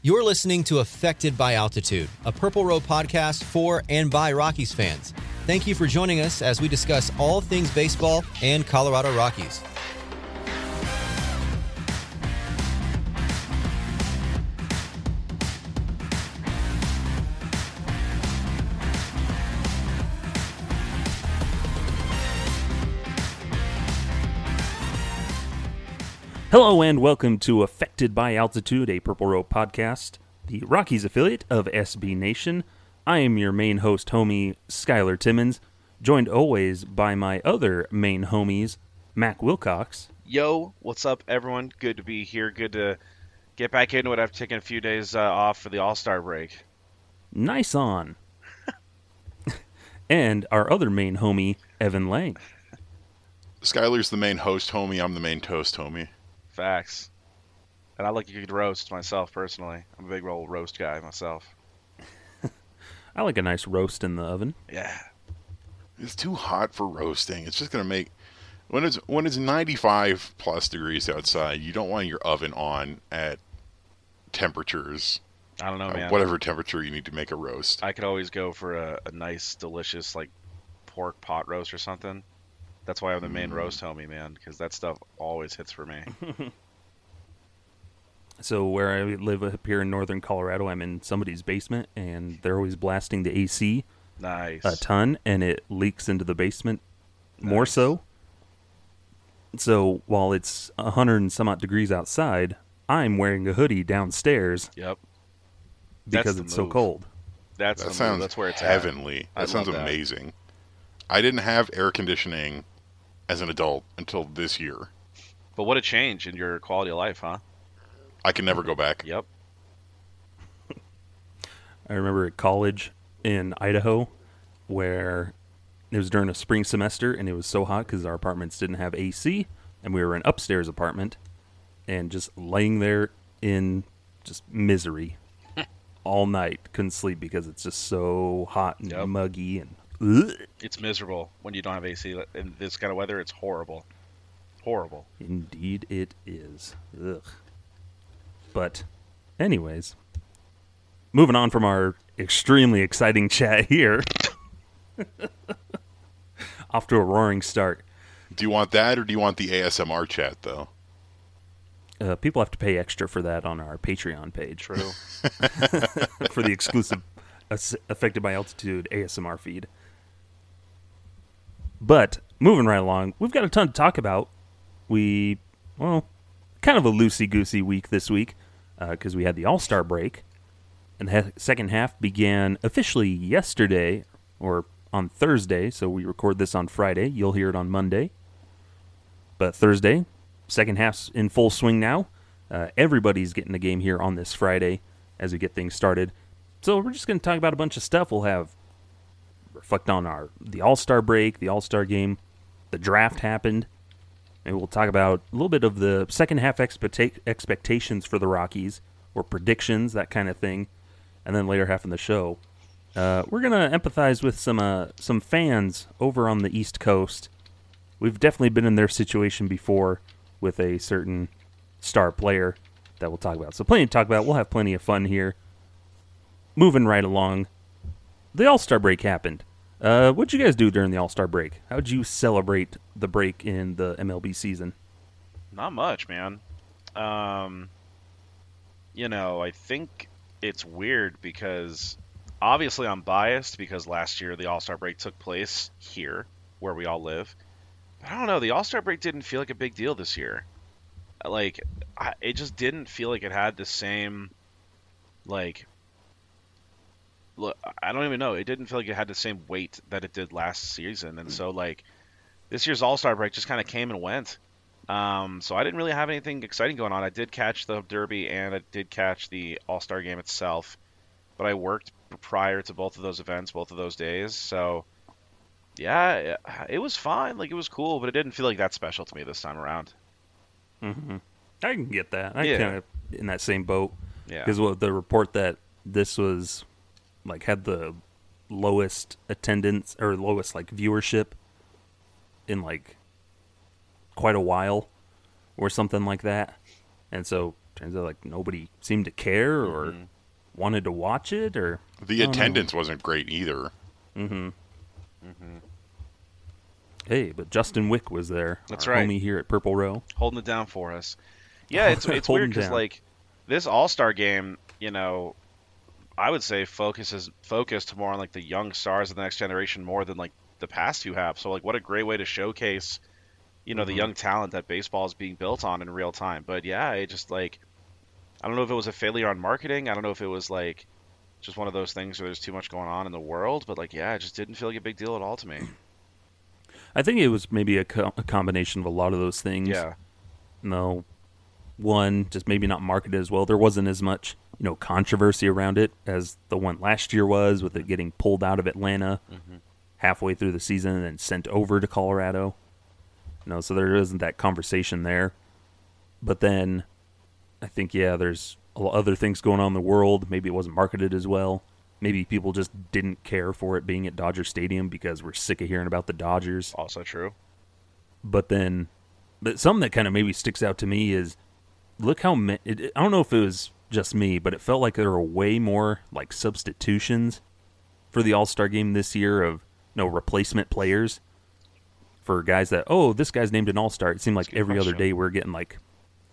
You're listening to Affected by Altitude, a Purple Row podcast for and by Rockies fans. Thank you for joining us as we discuss all things baseball and Colorado Rockies. Hello and welcome to Affected by Altitude, a Purple Row podcast, the Rockies affiliate of SB Nation. I am your main host, homie Skylar Timmons, joined always by my other main homies, Mac Wilcox. Yo, what's up, everyone? Good to be here. Good to get back into it. I've taken a few days uh, off for the All Star break. Nice on. and our other main homie, Evan Lang. Skylar's the main host homie. I'm the main toast homie. Facts. And I like a good roast myself personally. I'm a big old roast guy myself. I like a nice roast in the oven. Yeah. It's too hot for roasting. It's just gonna make when it's when it's 95 plus degrees outside. You don't want your oven on at temperatures. I don't know, uh, man. whatever temperature you need to make a roast. I could always go for a, a nice, delicious like pork pot roast or something. That's why I'm the main roast homie, man, because that stuff always hits for me. So where I live up here in northern Colorado, I'm in somebody's basement, and they're always blasting the AC nice. a ton, and it leaks into the basement more so. So while it's a hundred and some odd degrees outside, I'm wearing a hoodie downstairs Yep. Because the it's so cold. That's that the move. sounds That's where it's at. heavenly. I That sounds love that. amazing. I didn't have air conditioning as an adult until this year. But what a change in your quality of life, huh? I can never go back. Yep. I remember at college in Idaho where it was during a spring semester and it was so hot because our apartments didn't have AC and we were in an upstairs apartment and just laying there in just misery all night. Couldn't sleep because it's just so hot and Yep. muggy and ugh. It's miserable when you don't have AC in this kind of weather. It's horrible. Horrible. Indeed, it is. Ugh. But, anyways, moving on from our extremely exciting chat here, off to a roaring start. Do you want that or do you want the ASMR chat though? Uh, people have to pay extra for that on our Patreon page True. for the exclusive Ass- affected by altitude ASMR feed. But moving right along, we've got a ton to talk about. We, well, kind of a loosey goosey week this week because we had the All Star break, and the he- second half began officially yesterday or on Thursday. So we record this on Friday. You'll hear it on Monday. But Thursday, second half's in full swing now. Uh, everybody's getting the game here on this Friday as we get things started. So we're just going to talk about a bunch of stuff. We'll have reflect on our the All Star break, the All Star game, the draft happened, and we'll talk about a little bit of the second half expecta- expectations for the Rockies. or predictions, that kind of thing. And then later half in the show, uh, we're gonna empathize with some uh, some fans over on the East Coast. We've definitely been in their situation before with a certain star player that we'll talk about. So plenty to talk about. We'll have plenty of fun here. Moving right along, the All Star break happened. Uh, what'd you guys do during the All Star break? How'd you celebrate the break in the MLB season? Not much, man. Um, you know, I think it's weird because obviously I'm biased because last year the All Star break took place here where we all live. But I don't know, the All Star break didn't feel like a big deal this year. Like, I, it just didn't feel like it had the same, like, look, I don't even know. It didn't feel like it had the same weight that it did last season, and so like this year's All Star break just kind of came and went. Um, so I didn't really have anything exciting going on. I did catch the Derby and I did catch the All Star game itself, but I worked prior to both of those events, both of those days. So yeah, it was fine. Like it was cool, but it didn't feel like that special to me this time around. Mm-hmm. I can get that. I Yeah. kind of in that same boat. Yeah. Because what the report that this was like had the lowest attendance or lowest like viewership in like quite a while or something like that. And so turns out like nobody seemed to care or Mm-hmm. wanted to watch it or The I don't know. attendance wasn't great either. Mm-hmm. Mm-hmm. Hey, but Justin Wick was there. That's our right. Homie here at Purple Row. holding it down for us. Yeah, it's it's weird because like this All Star game, you know, I would say focuses focused more on like the young stars of the next generation more than like the past few have. So like, what a great way to showcase, you know, the mm-hmm. young talent that baseball is being built on in real time. But yeah, it just like, I don't know if it was a failure on marketing. I don't know if it was like just one of those things where there's too much going on in the world. But like, yeah, it just didn't feel like a big deal at all to me. I think it was maybe a, co- a combination of a lot of those things. Yeah, no one just maybe not marketed as well. There wasn't as much you know controversy around it as the one last year was with it getting pulled out of atlanta mm-hmm. halfway through the season and then sent over to colorado. You know so there isn't that conversation there. But then i think yeah there's other things going on in the world. Maybe it wasn't marketed as well. Maybe people just didn't care for it being at dodger stadium because we're sick of hearing about the dodgers. Also true. but then but something that kind of maybe sticks out to me is look how ma- it, I don't know if it was just me, but it felt like there were way more like substitutions for the All Star game this year of no replacement players for guys that oh this guy's named an All Star. It seemed like every other day we are getting like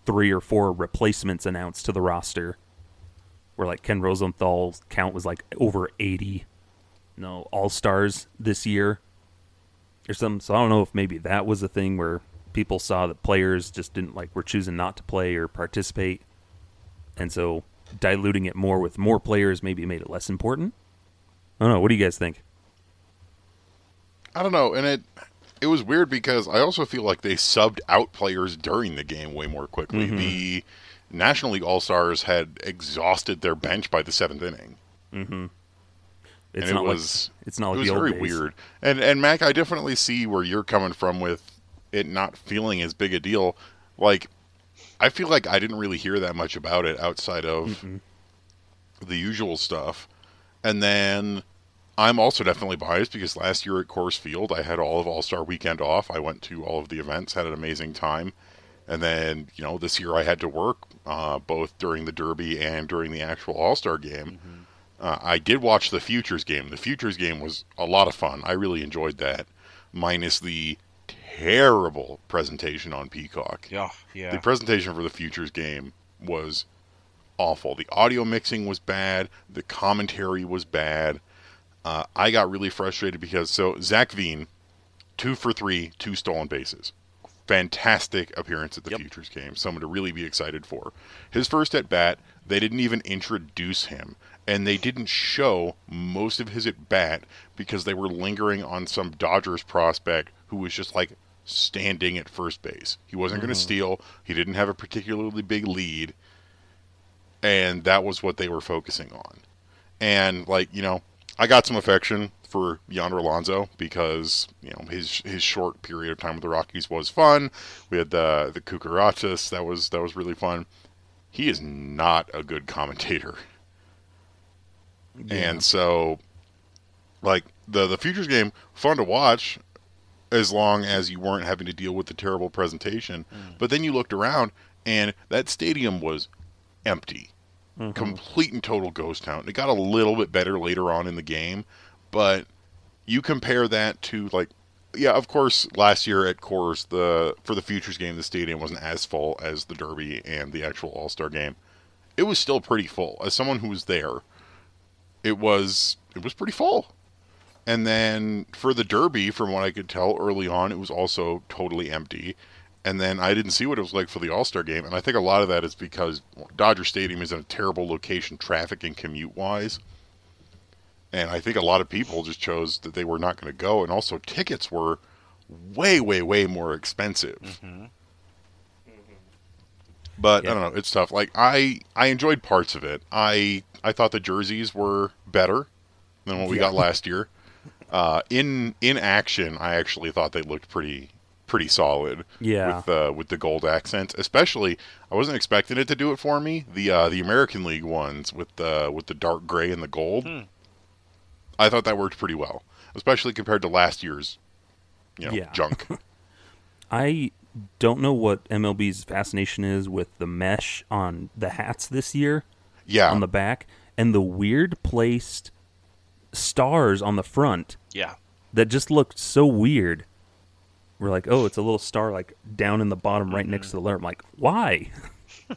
three or four replacements announced to the roster. Where like Ken Rosenthal's count was like over eighty, no All Stars this year or something. So I don't know if maybe that was a thing where people saw that players just didn't like were choosing not to play or participate, and so diluting it more with more players maybe made it less important. I don't know. What do you guys think? I don't know, and it it was weird because I also feel like they subbed out players during the game way more quickly. Mm-hmm. The National League All Stars had exhausted their bench by the seventh inning. It's and not it was like it's not it was very days. weird. And and Mac, I definitely see where you're coming from with it not feeling as big a deal. Like I feel like I didn't really hear that much about it outside of the usual stuff. And then I'm also definitely biased because last year at Coors Field I had all of All Star Weekend off. I went to all of the events, had an amazing time. And then, you know, this year I had to work uh, both during the Derby and during the actual All Star game. Uh, I did watch the Futures game. The Futures game was a lot of fun. I really enjoyed that, minus the terrible presentation on Peacock. Yeah, yeah. The presentation for the Futures game was awful. The audio mixing was bad. The commentary was bad. Uh, I got really frustrated because so Zac Veen, two for three, two stolen bases. Fantastic appearance at the Yep. Futures game. Someone to really be excited for. His first at bat, they didn't even introduce him. And they didn't show most of his at bat because they were lingering on some Dodgers prospect who was just like standing at first base. He wasn't going to mm. steal. He didn't have a particularly big lead. And that was what they were focusing on. And like, you know, I got some affection for Yonder Alonso because, you know, his his short period of time with the Rockies was fun. We had the the Cucarachas, that was that was really fun. he is not a good commentator. And so, like the the futures game, fun to watch, as long as you weren't having to deal with the terrible presentation. Mm. But then you looked around, and that stadium was empty, mm-hmm. complete and total ghost town. It got a little bit better later on in the game, but you compare that to like. Yeah, of course. Last year at Coors, the for the futures game, the stadium wasn't as full as the Derby and the actual All Star game. It was still pretty full. As someone who was there, it was it was pretty full. And then for the Derby, from what I could tell early on, it was also totally empty. And then I didn't see what it was like for the All Star game. And I think a lot of that is because Dodger Stadium is in a terrible location, traffic and commute wise. And I think a lot of people just chose that they were not going to go. And also, tickets were way, way, way more expensive. Mm-hmm. Mm-hmm. But I don't know. It's tough. Like I, I enjoyed parts of it. I, I thought the jerseys were better than what we got last year. Uh, in in action, I actually thought they looked pretty pretty solid. Yeah. With uh, with the gold accents, especially, I wasn't expecting it to do it for me. The uh, the American League ones with the with the dark gray and the gold. I thought that worked pretty well, especially compared to last year's, you know, Yeah. junk. I don't know what MLB's fascination is with the mesh on the hats this year Yeah. on the back and the weird placed stars on the front Yeah. that just looked so weird. We're like, oh, it's a little star like down in the bottom right next to the letter. I'm like, why?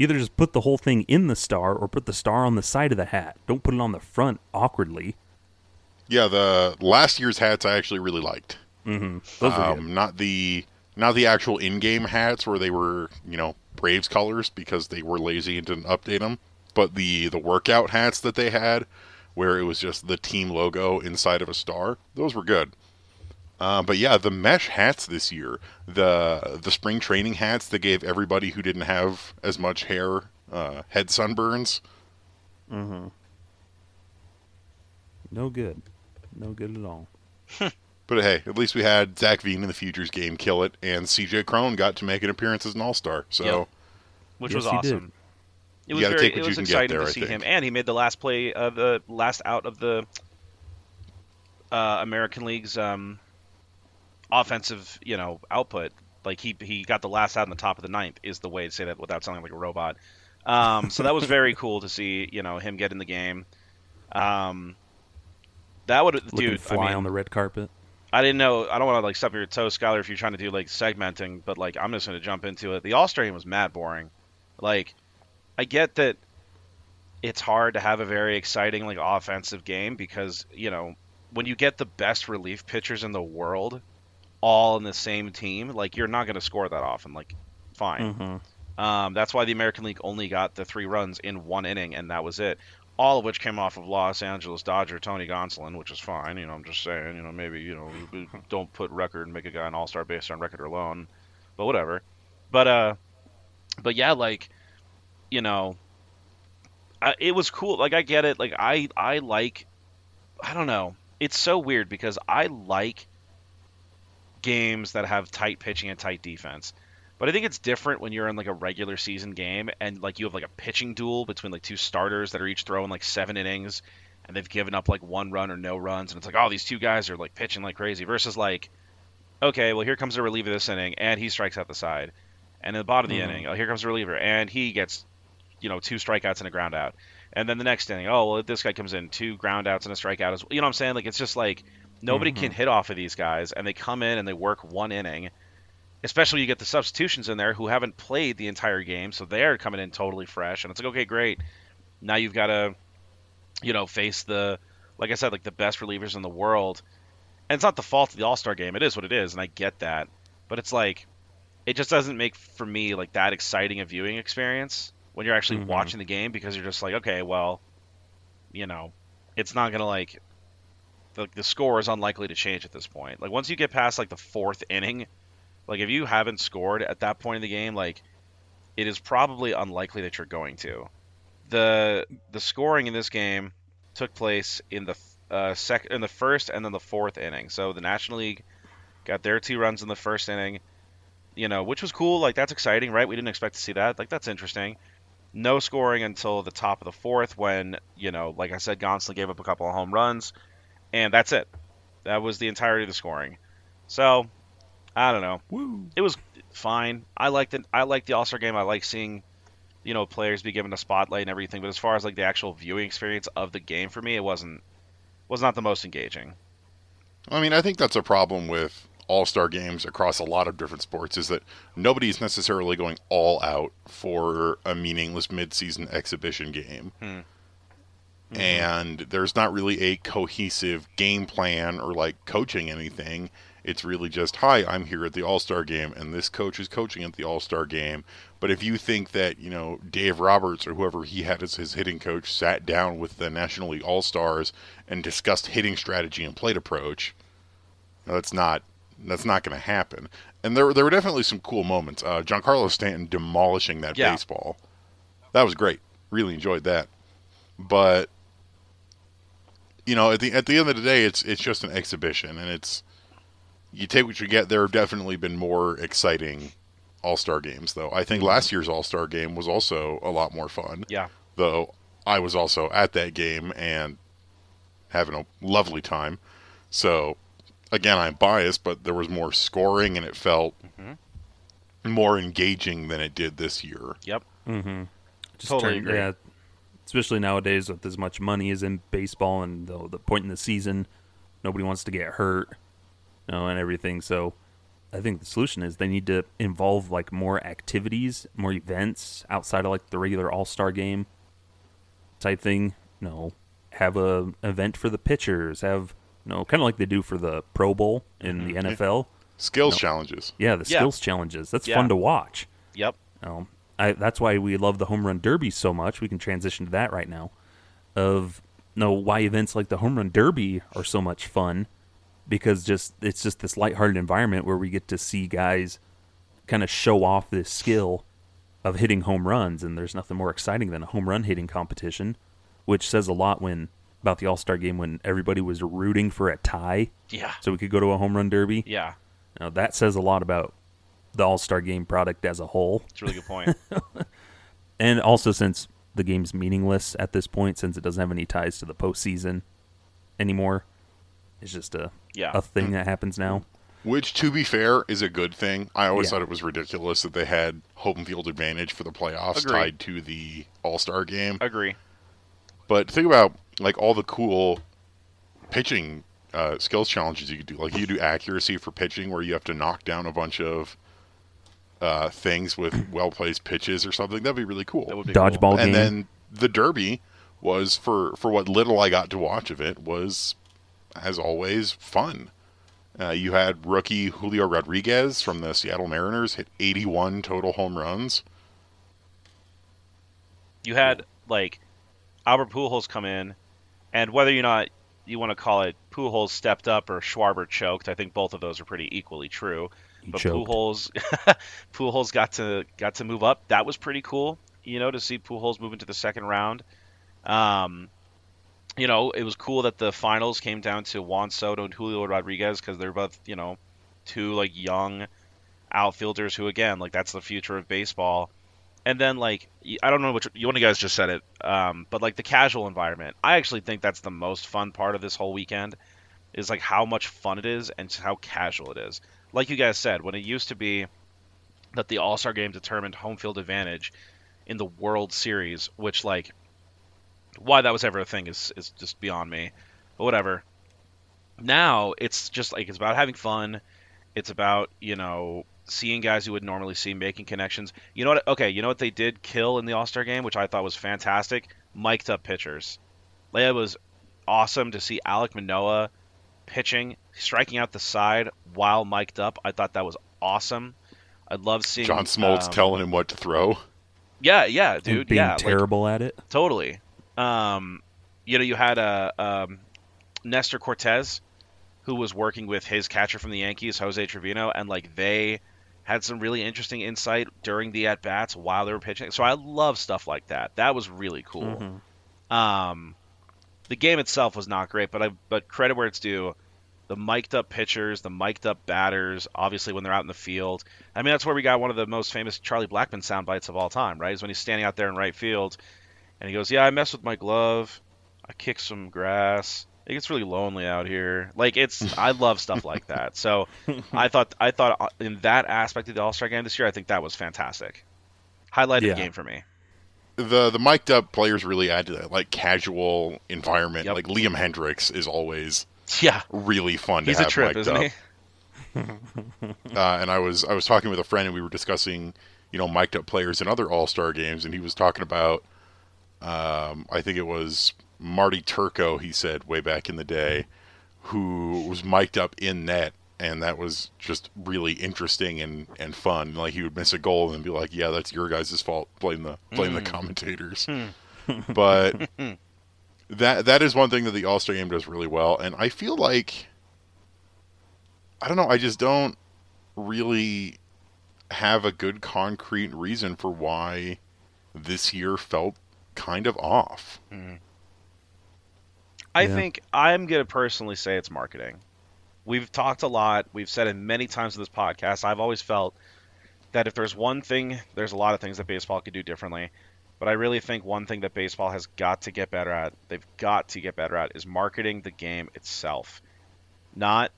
Either just put the whole thing in the star or put the star on the side of the hat. Don't put it on the front awkwardly. yeah. The last year's hats I actually really liked. Those were good. um, not the not the actual in-game hats where they were you know Braves colors because they were lazy and didn't update them, but the the workout hats that they had where it was just the team logo inside of a star, those were good. Uh, but yeah, the mesh hats this year, the the spring training hats that gave everybody who didn't have as much hair uh, head sunburns. Mm-hmm. No good. No good at all. But hey, at least we had Zac Veen in the Futures game kill it, and CJ Cron got to make an appearance as an All Star. So. Yep. which Yes, was he did. awesome. It was very it was exciting there, to I see think. him, and he made the last play, uh, the last out of the uh, American League's um, offensive, you know, output. Like he he got the last out in the top of the ninth is the way to say that without sounding like a robot. Um, so that was very cool to see, you know, him get in the game. Um, that would, Looking dude. fly I mean, on the red carpet. I didn't know. I don't want to like step your toes, Skylar, if you're trying to do like segmenting, but like I'm just gonna jump into it. The All Star game was mad boring. Like, I get that it's hard to have a very exciting like offensive game because you know when you get the best relief pitchers in the world all in the same team, like you're not gonna score that often. Like, fine. Mhm. Um, that's why the American League only got the three runs in one inning, and that was it. All of which came off of Los Angeles Dodger Tony Gonsolin, which is fine. You know, I'm just saying. You know, maybe you know, don't put record and make a guy an All Star based on record alone, but whatever. But uh, but yeah, like, you know, I, it was cool. Like I get it. Like I I like, I don't know. It's so weird because I like games that have tight pitching and tight defense. But I think it's different when you're in like a regular season game and like you have like a pitching duel between like two starters that are each throwing like seven innings and they've given up like one run or no runs and it's like oh these two guys are like pitching like crazy versus like okay well here comes the reliever this inning and he strikes out the side and in the bottom of the hmm. inning oh here comes the reliever and he gets you know two strikeouts and a ground out and then the next inning oh well this guy comes in two ground outs and a strikeout as well you know what I'm saying? Like it's just like nobody can mm-hmm. hit off of these guys and they come in and they work one inning especially you get the substitutions in there who haven't played the entire game, so they're coming in totally fresh, and it's like, okay, great. Now you've got to, you know, face the, like I said, like the best relievers in the world, and it's not the fault of the All Star game. It is what it is, and I get that, but it's like, it just doesn't make for me like that exciting a viewing experience when you're actually Mhm. watching the game because you're just like, okay, well, you know, it's not gonna like. The, the score is unlikely to change at this point. Like once you get past like the fourth inning, like if you haven't scored at that point in the game, like it is probably unlikely that you're going to. The the scoring in this game took place in the uh, sec in the first and then the fourth inning. So the National League got their two runs in the first inning, you know, which was cool. Like that's exciting, right? We didn't expect to see that. Like that's interesting. No scoring until the top of the fourth when, you know, like I said, Gonsolin gave up a couple of home runs, and that's it. That was the entirety of the scoring. So, I don't know. Woo. It was fine. I liked it. I liked the All Star game. I like seeing, you know, players be given a spotlight and everything. But as far as like the actual viewing experience of the game for me, it wasn't was not the most engaging. I mean, I think that's a problem with all star games across a lot of different sports is that nobody's necessarily going all out for a meaningless midseason exhibition game. Hmm. And there's not really a cohesive game plan or like coaching anything. It's really just, hi, I'm here at the All Star game, and this coach is coaching at the All Star game. But if you think that, you know, Dave Roberts or whoever he had as his hitting coach sat down with the National League All Stars and discussed hitting strategy and plate approach, that's not that's not going to happen. And there there were definitely some cool moments. Uh, Giancarlo Stanton demolishing that Yeah. baseball, that was great. Really enjoyed that. But you know, at the at the end of the day, it's it's just an exhibition, and it's you take what you get. There have definitely been more exciting All Star games, though. I think last year's All Star game was also a lot more fun. Yeah. Though I was also at that game and having a lovely time. So again, I'm biased, but there was more scoring, and it felt mm-hmm. more engaging than it did this year. Yep. Mm-hmm. Just Totally turn- agree. Yeah, especially nowadays with as much money as in baseball and the, the point in the season, nobody wants to get hurt, you know, and everything. So, I think the solution is they need to involve like more activities, more events outside of like the regular All Star game type thing. You know, have a event for the pitchers. Have you know, kind of like they do for the Pro Bowl in the NFL. Skills challenges. Yeah, the Yeah. skills challenges. That's Yeah. fun to watch. Yep. Um, I, that's why we love the home run derby so much. We can transition to that right now. Of no, why events like the home run derby are so much fun because just it's just this lighthearted environment where we get to see guys kind of show off this skill of hitting home runs, and there's nothing more exciting than a home run hitting competition, which says a lot when about the All Star game when everybody was rooting for a tie Yeah. so we could go to a home run derby. Yeah. Now that says a lot about the All Star game product as a whole. It's a really good point. And also, since the game's meaningless at this point, since it doesn't have any ties to the postseason anymore, it's just a Yeah. a thing that happens now. Which, to be fair, is a good thing. I always Yeah. thought it was ridiculous that they had home field advantage for the playoffs Agreed. tied to the All Star game. Agree. But think about like all the cool pitching uh, skills challenges you could do. Like you could do accuracy for pitching, where you have to knock down a bunch of uh, things with well placed pitches or something. That'd be really cool. That would be Dodgeball cool. game. and then the Derby was for for what little I got to watch of it was, as always, fun. Uh, you had rookie Julio Rodriguez from the Seattle Mariners hit 81 total home runs. You had like Albert Pujols come in, and whether or not you want to call it Pujols stepped up or Schwarber choked, I think both of those are pretty equally true. He but choked. Pujols, Pujols got to got to move up. That was pretty cool, you know, to see Pujols move into the second round. Um, you know, it was cool that the finals came down to Juan Soto and Julio Rodriguez because they're both, you know, two like young outfielders who, again, like that's the future of baseball. And then like I don't know which one of you guys just said it, um, but like the casual environment, I actually think that's the most fun part of this whole weekend, is like how much fun it is and how casual it is. Like you guys said, when it used to be that the All Star game determined home field advantage in the World Series, which like why that was ever a thing is is just beyond me. But whatever. Now it's just like it's about having fun. It's about you know seeing guys you would normally see making connections. You know what? Okay, you know what they did kill in the All Star game, which I thought was fantastic. Mic'd up pitchers. Like, it was awesome to see Alek Manoah pitching, striking out the side while mic'd up. I thought that was awesome. I love seeing John Smoltz um, telling him what to throw. Yeah, yeah, And dude. being yeah, like, terrible at it. Totally. Um, you know, you had a um, Nestor Cortes, who was working with his catcher from the Yankees, Jose Trevino, and like they had some really interesting insight during the at bats while they were pitching. So I love stuff like that. That was really cool. Um, the game itself was not great, but I but credit where it's due. the mic'd up pitchers, the mic'd up batters, obviously when they're out in the field. I mean, that's where we got one of the most famous Charlie Blackmon sound bites of all time, right? Is when he's standing out there in right field and he goes, "Yeah, I messed with my glove. I kicked some grass. It gets really lonely out here." Like it's I love stuff like that. So, I thought I thought uh, in that aspect of the All-Star game this year, I think that was fantastic. Highlighted Yeah. the game for me. the the mic'd up players really add to that like casual environment. Yep. Like Liam Hendriks is always Yeah. really fun He's to a have trip, mic'd isn't up. he? uh, and I was I was talking with a friend and we were discussing you know mic'd up players in other All Star games and he was talking about um, I think it was Marty Turco he said way back in the day who was mic'd up in net and that was just really interesting and, and fun. Like he would miss a goal and be like yeah that's your guys' fault. Blame the blame the hmm. commentators. Hmm. But hmm. that that is one thing that the All Star game does really well and I feel like I don't know. I just don't really have a good concrete reason for why this year felt kind of off. I Yeah. think I'm going to personally say it's marketing. We've talked a lot. We've said it many times in this podcast. I've always felt that if there's one thing, there's a lot of things that baseball could do differently. But I really think one thing that baseball has got to get better at, they've got to get better at, is marketing the game itself. Not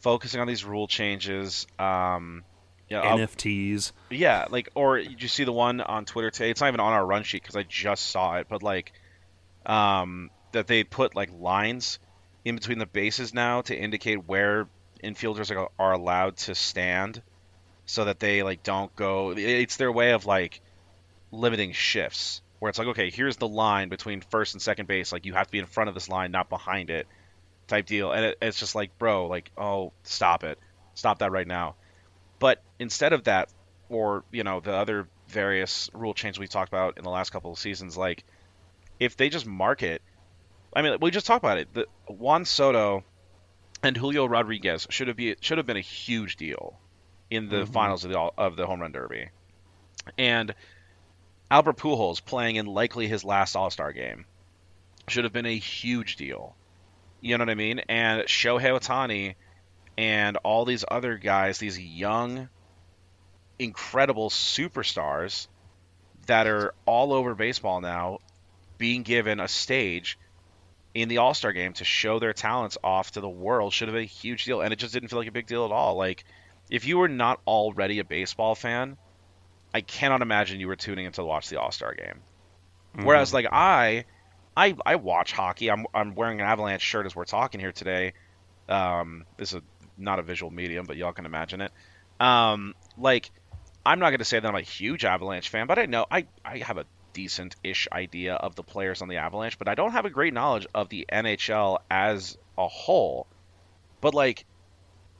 focusing on these rule changes. Um, you know, I'll- NFTs. yeah, like or did you see the one on Twitter today? It's not even on our run sheet because I just saw it, but like, um, that they put like lines in between the bases now to indicate where infielders are, are allowed to stand, so that they like don't go. It's their way of like limiting shifts, where it's like, okay, here's the line between first and second base. Like you have to be in front of this line, not behind it, type deal. And it, it's just like, bro, like, oh, stop it, stop that right now. But instead of that, or you know, the other various rule changes we talked about in the last couple of seasons, like if they just market, I mean, we just talked about it. The Juan Soto and Julio Rodriguez should have be should have been a huge deal in the mm-hmm. finals of the of the home run derby, and Albert Pujols playing in likely his last All Star game should have been a huge deal. You know what I mean? And Shohei Ohtani and all these other guys, these young, incredible superstars that are all over baseball now, being given a stage in the All Star game to show their talents off to the world should have been a huge deal. And it just didn't feel like a big deal at all. Like, if you were not already a baseball fan, I cannot imagine you were tuning in to watch the All Star game. Whereas, like I, I, I watch hockey. I'm I'm wearing an Avalanche shirt as we're talking here today. Um, this is not a visual medium, but y'all can imagine it. Um, like I'm not going to say that I'm a huge Avalanche fan, but I know I I have a decent-ish idea of the players on the Avalanche, but I don't have a great knowledge of the NHL as a whole. But like,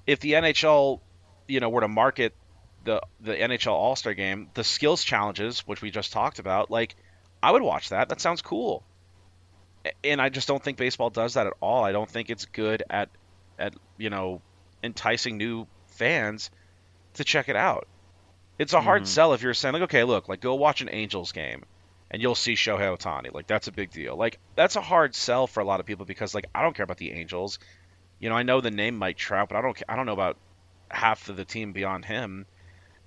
if the NHL, you know, were to market the the NHL All Star Game, the skills challenges, which we just talked about, like, I would watch that. That sounds cool. And I just don't think baseball does that at all. I don't think it's good at at you know enticing new fans to check it out. It's a hard mm-hmm. sell if you're saying like, okay, look, like go watch an Angels game and you'll see Shohei Ohtani. Like that's a big deal. Like that's a hard sell for a lot of people because like I don't care about the Angels. You know, I know the name Mike Trout, but I don't I don't know about half of the team beyond him.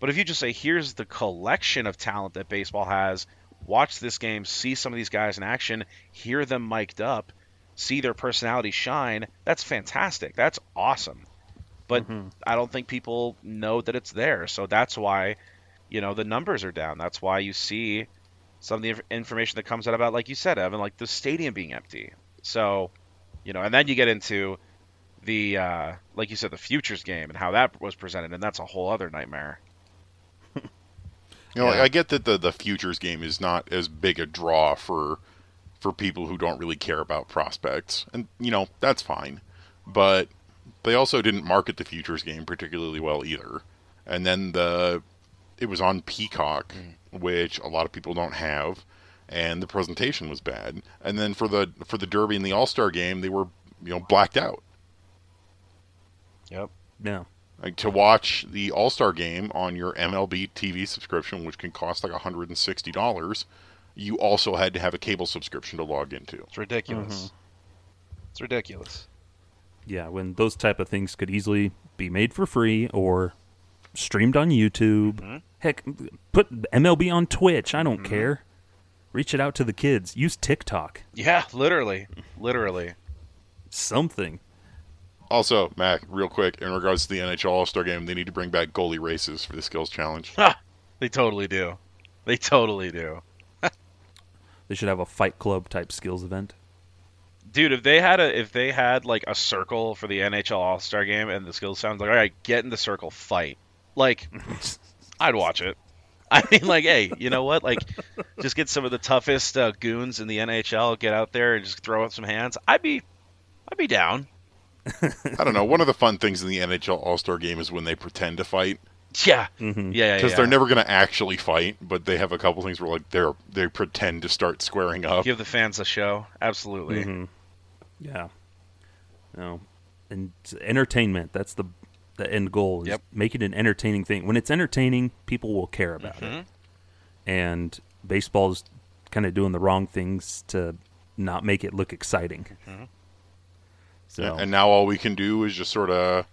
But if you just say here's the collection of talent that baseball has, watch this game, see some of these guys in action, hear them mic'd up, see their personality shine, that's fantastic. That's awesome. But mm-hmm. I don't think people know that it's there. So that's why, you know, the numbers are down. That's why you see some of the information that comes out about, like you said, Evan, like the stadium being empty. So, you know, and then you get into the, uh, like you said, the futures game and how that was presented, and that's a whole other nightmare. You know, Yeah. I get that the the futures game is not as big a draw for for people who don't really care about prospects, and you know that's fine. But they also didn't market the futures game particularly well either. And then the it was on Peacock, which a lot of people don't have, and the presentation was bad. And then for the for the Derby and the All Star game, they were you know blacked out. Yep. Yeah. Like to watch the All Star game on your MLB TV subscription, which can cost like $160, you also had to have a cable subscription to log into. It's ridiculous. It's ridiculous. Yeah, when those type of things could easily be made for free or streamed on YouTube. Mm-hmm. Heck, put MLB on Twitch. I don't mm-hmm. care. Reach it out to the kids. Use TikTok. Yeah, literally, literally. Something. Also, Mac, real quick, in regards to the NHL All Star Game, they need to bring back goalie races for the skills challenge. Ha! They totally do. They totally do. They should have a Fight Club type skills event. Dude, if they had a if they had like a circle for the NHL All Star game and the skills sounds like all right, get in the circle, fight. Like, I'd watch it. I mean, like, hey, you know what? Like, just get some of the toughest uh, goons in the NHL, get out there and just throw up some hands. I'd be, I'd be down. I don't know. One of the fun things in the NHL All Star Game is when they pretend to fight Yeah, Mhm. yeah, yeah. because yeah. they're never going to actually fight, but they have a couple things where like they're they pretend to start squaring up. give the fans a show. Absolutely. Mhm. Yeah. No. And entertainment. That's the the end goal. Is Yep. Make it an entertaining thing. When it's entertaining, people will care about Mhm. it. And baseball's kind of doing the wrong things to not make it look exciting. So and now all we can do is just sort of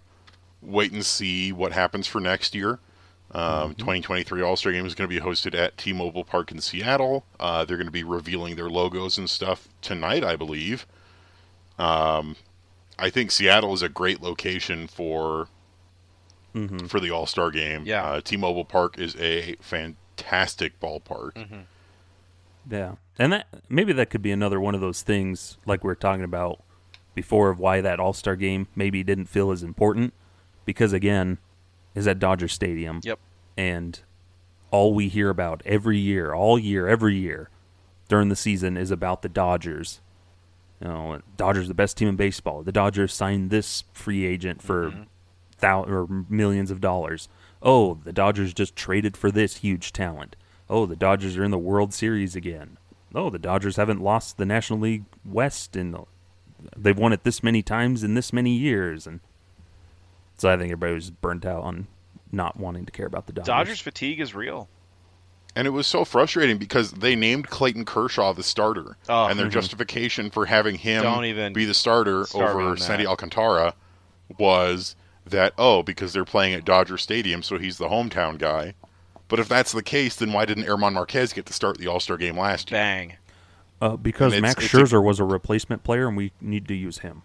wait and see what happens for next year. Um, 2023 All Star Game is going to be hosted at T-Mobile Park in Seattle. Uh, they're going to be revealing their logos and stuff tonight, I believe. Um, I think Seattle is a great location for Mm-hmm. for the All Star Game. Yeah. uh, T-Mobile Park is a fantastic ballpark. Mm-hmm. Yeah, and that maybe that could be another one of those things like we were talking about before of why that All Star game maybe didn't feel as important because again, is at Dodger Stadium. Yep. And all we hear about every year, all year, every year during the season is about the Dodgers. You know, Dodgers the best team in baseball. The Dodgers signed this free agent for mm-hmm. Thou- or millions of dollars. Oh, the Dodgers just traded for this huge talent. Oh, the Dodgers are in the World Series again. Oh, the Dodgers haven't lost the National League West in the, they've won it this many times in this many years and so I think everybody was burnt out on not wanting to care about the Dodgers. Dodgers fatigue is real. And it was so frustrating because they named Clayton Kershaw the starter, Oh. and their mm-hmm. justification for having him Don't even be the starter start over Sandy that. Alcantara was that oh because they're playing at Dodger Stadium, so he's the hometown guy. But if that's the case, then why didn't German Marquez get to start the All Star game last year? Bang. Uh, because it's- Max it's a- Scherzer was a replacement player, and we need to use him.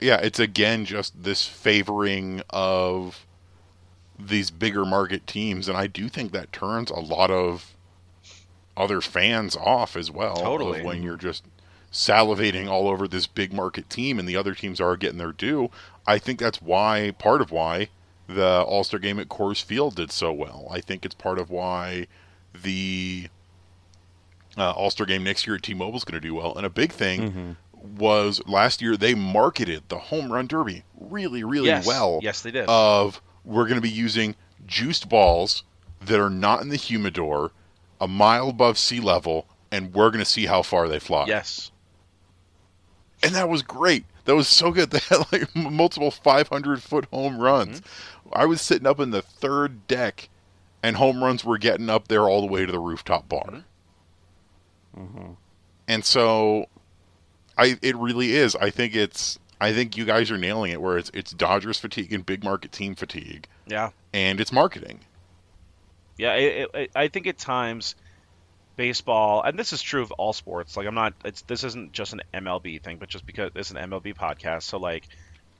Yeah, it's again just this favoring of these bigger market teams, and I do think that turns a lot of other fans off as well. of Totally. when you're just salivating all over this big market team, and the other teams are getting their due. I think that's why part of why the All Star game at Coors Field did so well. I think it's part of why the uh, All Star game next year at T-Mobile is going to do well. And a big thing was last year they marketed the home run derby really, really Yes. well. Yes, they did. Of we're going to be using juiced balls that are not in the humidor, a mile above sea level, and we're going to see how far they fly. yes. And that was great. That was so good. They had like multiple 500 foot home runs. Mm-hmm. I was sitting up in the third deck, and home runs were getting up there all the way to the rooftop bar. Mm-hmm. Mm-hmm. And so, I it really is. I think it's. I think you guys are nailing it. Where it's it's Dodgers fatigue and big market team fatigue, Yeah. and it's marketing. Yeah, it, it, I think at times baseball, and this is true of all sports. Like I'm not, it's this isn't just an MLB thing, but just because it's an MLB podcast. So like,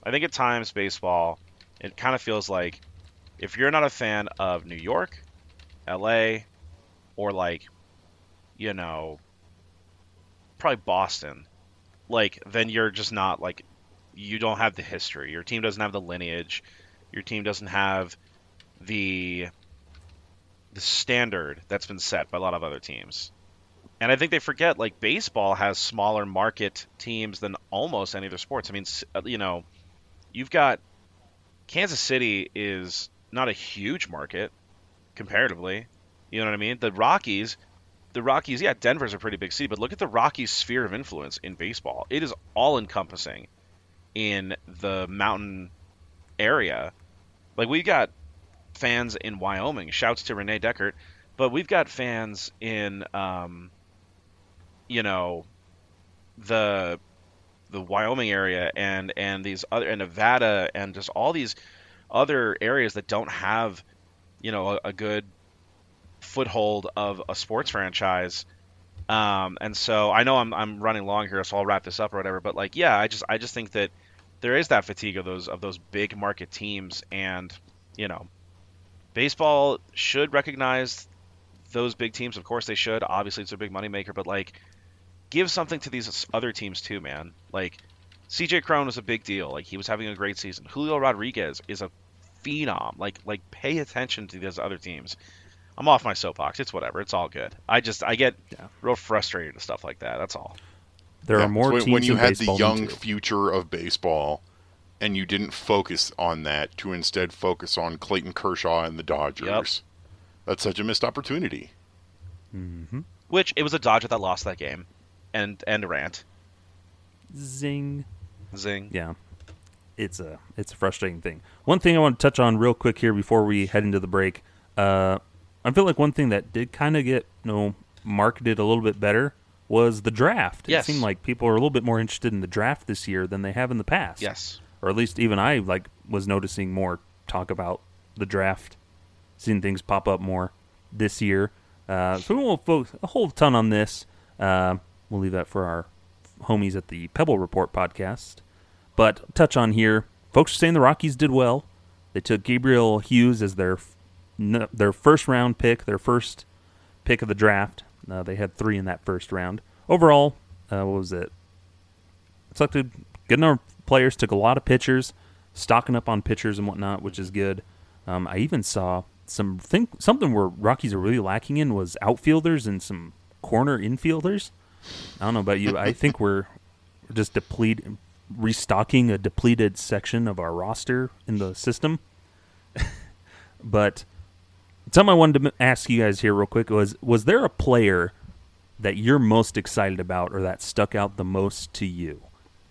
I think at times baseball, it kind of feels like if you're not a fan of New York, L.A., or like, you know, probably Boston, like then you're just not like, you don't have the history. Your team doesn't have the lineage. Your team doesn't have the the standard that's been set by a lot of other teams. And I think they forget like baseball has smaller market teams than almost any other sports. I mean, uh, you know, you've got Kansas City is not a huge market comparatively. You know what I mean? The Rockies, the Rockies, yeah, Denver's a pretty big city, but look at the Rockies' sphere of influence in baseball. It is all encompassing in the mountain area. Like we've got fans in Wyoming. Shouts to Renee Deckert, but we've got fans in, um, you know, the the Wyoming area and and these other and Nevada and just all these other areas that don't have you know a, a good foothold of a sports franchise. Um, and so I know I'm I'm running long here, so I'll wrap this up or whatever. But like, yeah, I just I just think that there is that fatigue of those of those big market teams, and you know, baseball should recognize those big teams. Of course, they should. Obviously, it's a big moneymaker, but like, give something to these other teams too, man. Like, CJ Cron was a big deal. Like, he was having a great season. Julio Rodriguez is a phenom. Like, like pay attention to these other teams. I'm off my soapbox. It's whatever. It's all good. I just I get Yeah. real frustrated and stuff like that. That's all. There Yeah, are more when, teams when you in had the young future of baseball and you didn't focus on that to instead focus on Clayton Kershaw and the Dodgers. That's such a missed opportunity. Which it was a Dodger that lost that game, and and a rant. Zing. Zing. Yeah, it's a it's a frustrating thing. One thing I want to touch on real quick here before we head into the break. Uh, I feel like one thing that did kind of get you know marketed a little bit better was the draft. Yes. It seemed like people are a little bit more interested in the draft this year than they have in the past. Yes. Or at least even I like was noticing more talk about the draft, seeing things pop up more this year. Uh, so we won't focus a whole ton on this. Uh, we'll leave that for our homies at the Pebble Report podcast. But touch on here, folks are saying the Rockies did well. They took Gabriel Hughes as their their first round pick, their first pick of the draft. Uh, they had three in that first round. Overall, uh, what was it? selected good number players, took a lot of pitchers, stocking up on pitchers and whatnot, which is good. Um, I even saw some think something where Rockies are really lacking in was outfielders and some corner infielders. I don't know about you. I think we're just deplete restocking a depleted section of our roster in the system. but something I wanted to ask you guys here real quick was was there a player that you're most excited about or that stuck out the most to you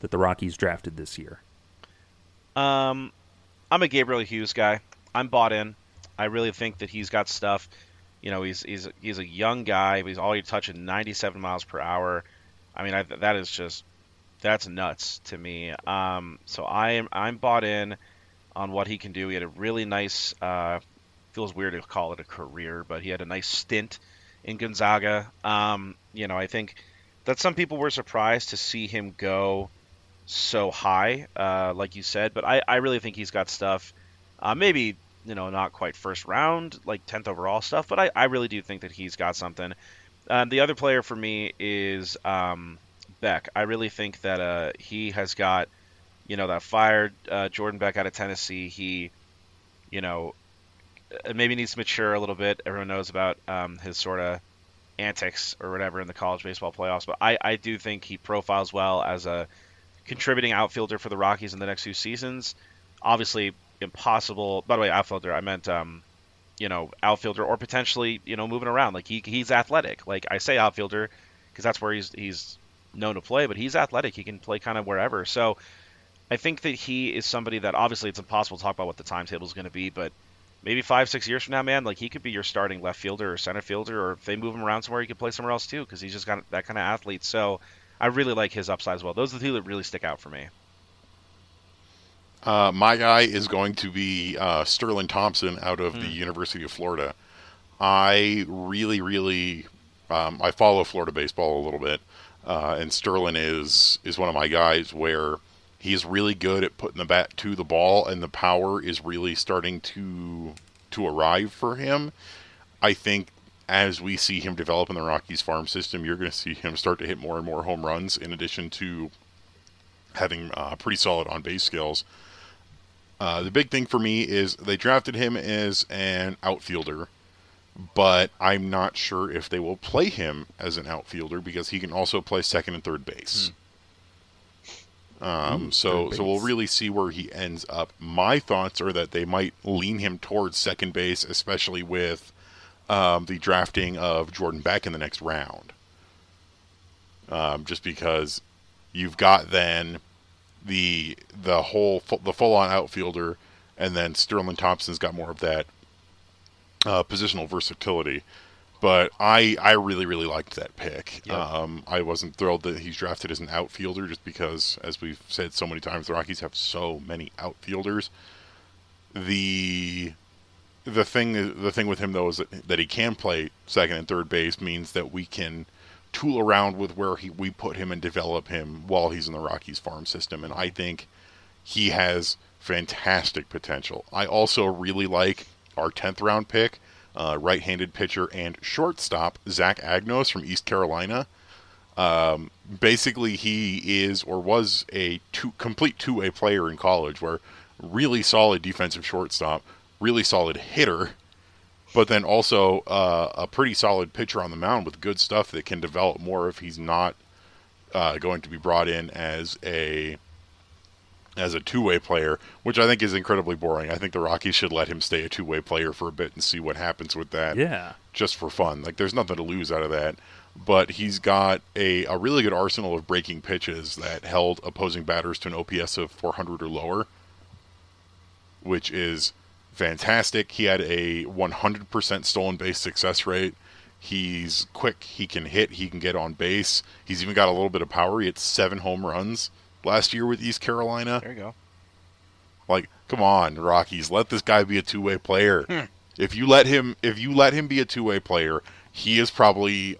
that the Rockies drafted this year? Um, I'm a Gabriel Hughes guy. I'm bought in. I really think that he's got stuff. You know, he's he's he's a young guy. But he's already touching 97 miles per hour. I mean, I, that is just that's nuts to me. Um, so I am I'm bought in on what he can do. He had a really nice. Uh, feels weird to call it a career, but he had a nice stint in Gonzaga. Um, you know, I think that some people were surprised to see him go so high, uh, like you said. But I, I really think he's got stuff. Uh, maybe you know not quite first round, like tenth overall stuff, but I, I really do think that he's got something. Um, the other player for me is um, Beck. I really think that uh, he has got, you know, that fired uh, Jordan Beck out of Tennessee. He, you know, uh, maybe needs to mature a little bit. Everyone knows about um, his sort of antics or whatever in the college baseball playoffs, but I, I do think he profiles well as a contributing outfielder for the Rockies in the next few seasons. Obviously, impossible. By the way, outfielder. I meant, um, you know, outfielder or potentially, you know, moving around. Like he he's athletic. Like I say outfielder because that's where he's he's known to play, but he's athletic. He can play kind of wherever. So I think that he is somebody that obviously it's impossible to talk about what the timetable is going to be, but maybe five six years from now, man, like he could be your starting left fielder or center fielder, or if they move him around somewhere, he could play somewhere else too because he's just got that kind of athlete. So I really like his upside as well. Those are the two that really stick out for me. Uh, my guy is going to be uh, Sterling Thompson out Hmm. of the University of Florida. I really, really, um, I follow Florida baseball a little bit, uh, and Sterling is is one of my guys where he's really good at putting the bat to the ball, and the power is really starting to to arrive for him. I think as we see him develop in the Rockies farm system, you're going to see him start to hit more and more home runs, in addition to having uh, pretty solid on base skills. Uh, the big thing for me is they drafted him as an outfielder, but I'm not sure if they will play him as an outfielder because he can also play second and third base. Um, so, third so we'll really see where he ends up. My thoughts are that they might lean him towards second base, especially with um, the drafting of Jordan Beck in the next round. Um, just because you've got then the the whole the full on outfielder, and then Sterling Thompson's got more of that uh, positional versatility. But I I really really liked that pick. Yep. Um, I wasn't thrilled that he's drafted as an outfielder just because, as we've said so many times, the Rockies have so many outfielders. The the thing the thing with him though is that, that he can play second and third base means that we can tool around with where he we put him and develop him while he's in the Rockies farm system and I think he has fantastic potential. I also really like our 10th round pick, uh, right-handed pitcher and shortstop Zach Agnos from East Carolina. Um, basically, he is or was a two, complete two-way player in college, where really solid defensive shortstop, really solid hitter, but then also uh, a pretty solid pitcher on the mound with good stuff that can develop more if he's not uh, going to be brought in as a as a two-way player, which I think is incredibly boring. I think the Rockies should let him stay a two-way player for a bit and see what happens with that Yeah. just for fun. Like there's nothing to lose out of that. But he's got a, a really good arsenal of breaking pitches that held opposing batters to an OPS of 400 or lower, which is fantastic. He had a 100% stolen base success rate. He's quick. He can hit. He can get on base. He's even got a little bit of power. He had seven home runs last year with East Carolina. There you go. Like, come on, Rockies, let this guy be a two-way player. Hmm. If you let him, if you let him be a two-way player, he is probably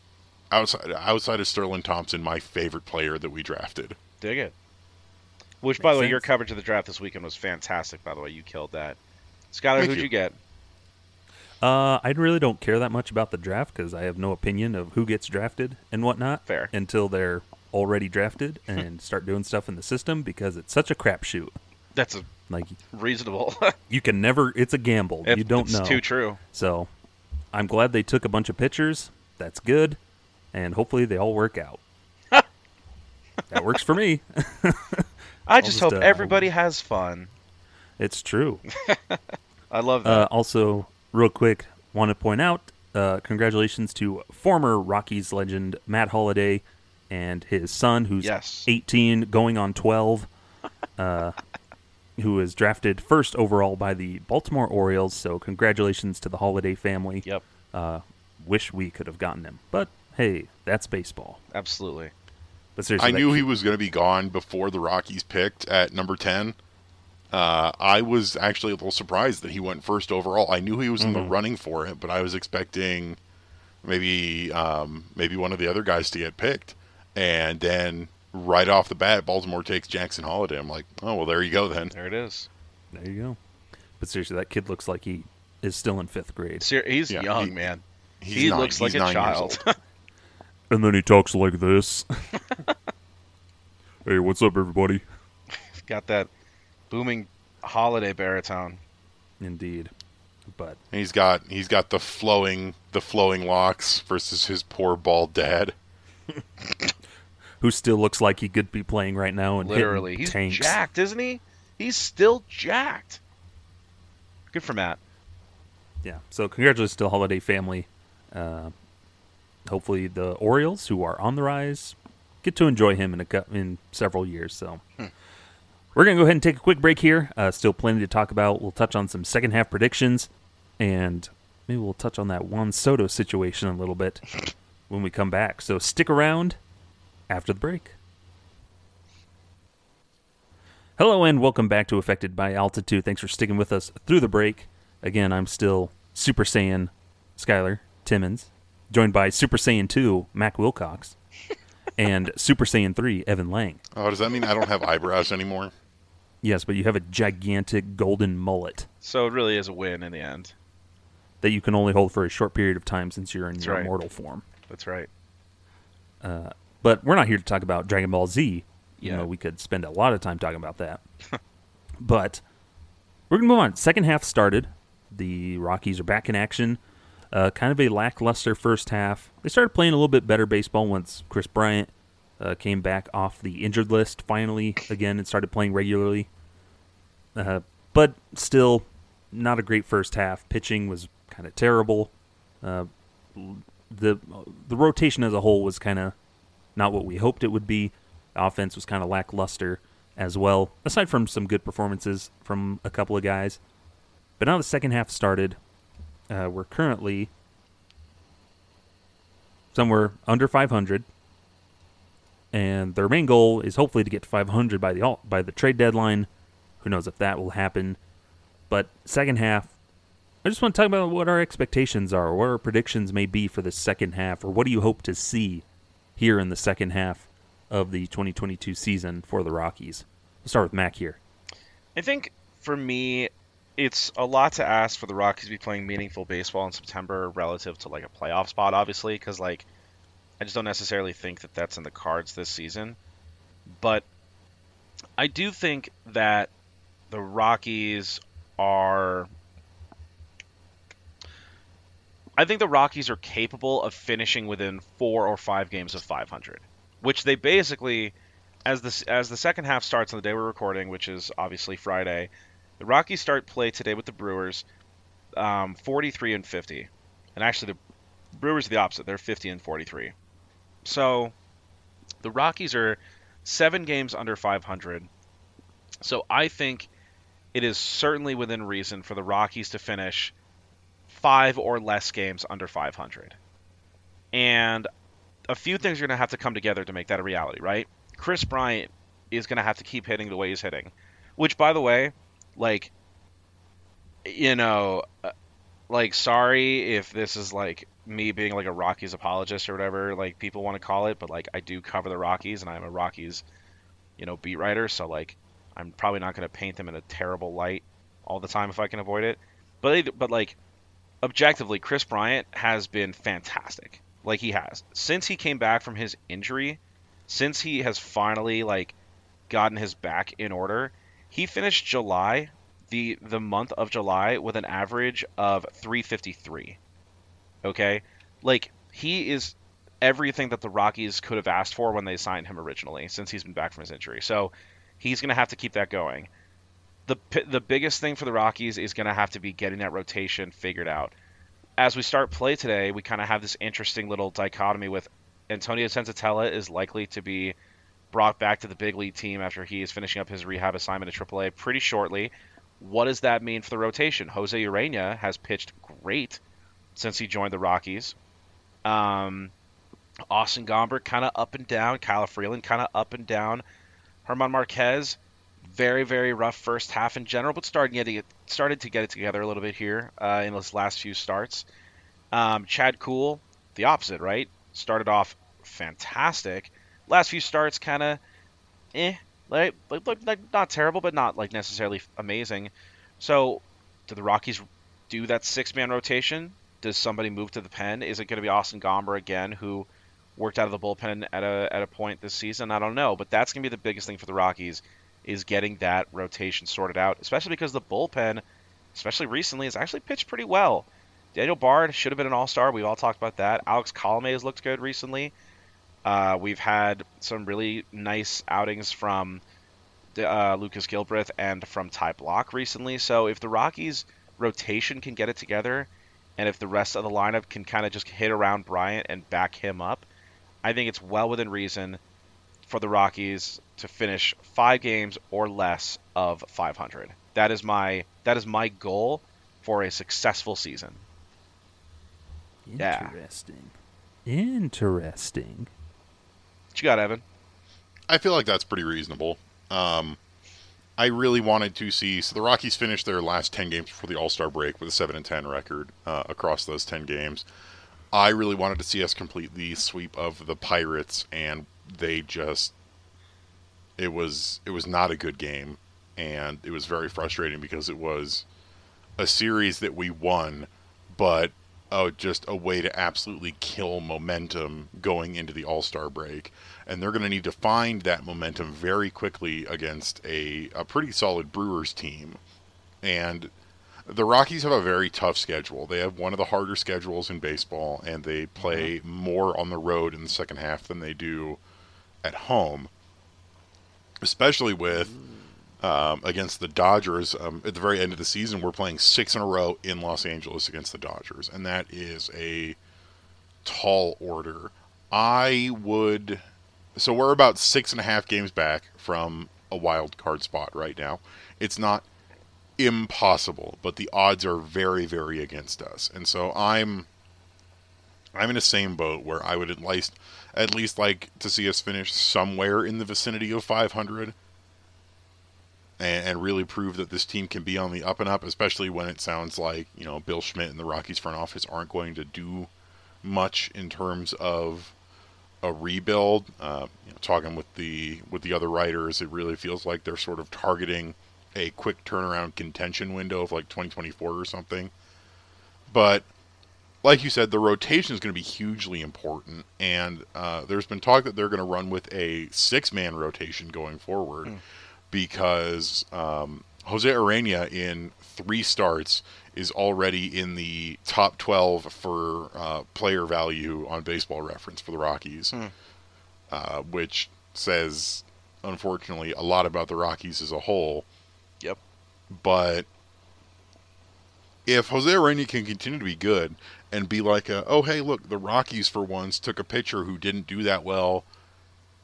outside outside of Sterling Thompson, my favorite player that we drafted. Dig it. Which, by the way, sense. your coverage of the draft this weekend was fantastic. By the way, you killed that. Skylar, Thank who'd you. you get? Uh, I really don't care that much about the draft because I have no opinion of who gets drafted and whatnot. Fair. Until they're already drafted and start doing stuff in the system because it's such a crapshoot. That's a Like reasonable. you can never. It's a gamble. If you don't it's know. too true. So, I'm glad they took a bunch of pictures. That's good, and hopefully they all work out. that works for me. I just, just, hope uh, everybody has fun. It's true. I love that. Uh, also, real quick, want to point out uh, congratulations to former Rockies legend Matt Holliday and his son, who's Yes. 18, going on 12, uh, who was drafted first overall by the Baltimore Orioles. So, congratulations to the Holliday family. yep, Uh, wish we could have gotten him, but hey, that's baseball. absolutely. But seriously, I knew kid- he was going to be gone before the Rockies picked at number 10. Uh, I was actually a little surprised that he went first overall. I knew he was in the running for it, but I was expecting maybe um, maybe one of the other guys to get picked. And then right off the bat, Baltimore takes Jackson Holliday. I'm like, oh well, there you go then. There it is. There you go. But seriously, that kid looks like he is still in fifth grade. Ser- he's Yeah, young, he- man. He's he nine- looks like a child. And then he talks like this. hey, what's up, everybody? Got that booming Holliday baritone. Indeed. But he's got he's got the flowing the flowing locks versus his poor bald dad. who still looks like he could be playing right now and Literally, he's tanks. jacked, isn't he? He's still jacked. Good for Matt. Yeah. So congratulations to the Holliday family. Uh, hopefully the Orioles, who are on the rise, get to enjoy him in a in several years. So we're gonna go ahead and take a quick break here. Uh, still plenty to talk about. We'll touch on some second half predictions, and maybe we'll touch on that Juan Soto situation a little bit when we come back. So stick around after the break. Hello and welcome back to Affected by Altitude. Thanks for sticking with us through the break. Again, I'm still Super Saiyan Skylar Timmons, joined by Super Saiyan 2 Mac Wilcox and Super Saiyan 3 Evan Lang. Oh, does that mean I don't have eyebrows anymore? Yes, but you have a gigantic golden mullet So it really is a win in the end. that you can only hold for a short period of time since you're in your right. immortal form. That's right. But we're not here to talk about Dragon Ball Z. You Yeah. know, we could spend a lot of time talking about that. but we're going to move on. Second half started. The Rockies are back in action. Uh, kind of a lackluster first half. They started playing a little bit better baseball once Kris Bryant uh, came back off the injured list finally again and started playing regularly. Uh, but still, not a great first half. Pitching was kind of terrible. Uh, the the rotation as a whole was kind of not what we hoped it would be. Offense was kind of lackluster as well, aside from some good performances from a couple of guys. But now the second half started. Uh, we're currently somewhere under 500, and their main goal is hopefully to get to 500 by the by the trade deadline. Who knows if that will happen? But second half, I just want to talk about what our expectations are, what our predictions may be for the second half, or what do you hope to see here in the second half of the 2022 season for the Rockies? We'll start with Mac here. I think for me, it's a lot to ask for the Rockies to be playing meaningful baseball in September relative to like a playoff spot, obviously, because like I just don't necessarily think that that's in the cards this season. But I do think that the Rockies are. I think the Rockies are capable of finishing within four or five games of 500, which they basically, as the as the second half starts on the day we're recording, which is obviously Friday, the Rockies start play today with the Brewers, um, 43 and 50, and actually the Brewers are the opposite; they're 50 and 43. So the Rockies are seven games under 500. So I think it is certainly within reason for the Rockies to finish five or less games under 500. And a few things are going to have to come together to make that a reality, right? Kris Bryant is going to have to keep hitting the way he's hitting, which, by the way, like, you know, uh, like, sorry if this is like me being like a Rockies apologist or whatever, like people want to call it, but like I do cover the Rockies and I'm a Rockies, you know, beat writer, so like I'm probably not going to paint them in a terrible light all the time if I can avoid it. But but like objectively, Kris Bryant has been fantastic. Like he has since he came back from his injury, since he has finally like gotten his back in order. He finished July, the the month of July, with an average of 353. Okay, like he is everything that the Rockies could have asked for when they signed him originally, since he's been back from his injury. So he's going to have to keep that going. the The biggest thing for the Rockies is going to have to be getting that rotation figured out. As we start play today, we kind of have this interesting little dichotomy with Antonio Senzatela is likely to be brought back to the big league team after he is finishing up his rehab assignment at AAA pretty shortly. What does that mean for the rotation? Jose Urena has pitched great since he joined the Rockies. Um, Austin Gomber kind of up and down. Kyle Freeland kind of up and down. German Marquez, very very rough first half in general, but starting getting it started to get it together a little bit here uh, in his last few starts. Um, Chad Kuhl, the opposite, right? Started off fantastic. Last few starts kind of, eh, like, like, like not terrible, but not like necessarily amazing. So, do the Rockies do that six man rotation? does somebody move to the pen? Is it going to be Austin Gomber again, who worked out of the bullpen at a at a point this season? I don't know, but that's to be the biggest thing for the Rockies is getting that rotation sorted out, especially because the bullpen, especially recently, has actually pitched pretty well. Daniel Bard should have been an All Star. We've all talked about that. Alex Colome has looked good recently. Uh, we've had some really nice outings from uh, Lucas Gilbreth and from Ty Blach recently. So if the Rockies rotation can get it together and if the rest of the lineup can kind of just hit around Bryant and back him up, I think it's well within reason for the Rockies to finish five games or less of 500. That is my that is my goal for a successful season. Interesting. Yeah. Interesting. What you got, Evan? I feel like that's pretty reasonable. Um, I really wanted to see. So the Rockies finished their last ten games before the All Star break with a seven and ten record uh, across those ten games. I really wanted to see us complete the sweep of the Pirates, and they just it was it was not a good game, and it was very frustrating because it was a series that we won, but uh, just a way to absolutely kill momentum going into the All Star break and they're going to need to find that momentum very quickly against a, a pretty solid Brewers team. And the Rockies have a very tough schedule. They have one of the harder schedules in baseball, and they play mm-hmm. more on the road in the second half than they do at home, especially with. Um, against the Dodgers um, at the very end of the season, we're playing six in a row in Los Angeles against the Dodgers, and that is a tall order. I would so we're about six and a half games back from a wild card spot right now. It's not impossible, but the odds are very, very against us. And so I'm I'm in the same boat where I would at least at least like to see us finish somewhere in the vicinity of 500 and, and really prove that this team can be on the up and up, especially when it sounds like you know Bill Schmidt and the Rockies front office aren't going to do much in terms of a rebuild. Uh, you know, talking with the with the other writers, it really feels like they're sort of targeting a quick turnaround contention window of like 2024 or something. But like you said, the rotation is going to be hugely important, and uh, there's been talk that they're going to run with a six-man rotation going forward mm. because um, Jose Urena in three starts is already in the top 12 for uh, player value on Baseball Reference for the Rockies, mm. uh, which says, unfortunately, a lot about the Rockies as a whole. But if Jose Urena can continue to be good and be like, a, oh, hey, look, the Rockies for once took a pitcher who didn't do that well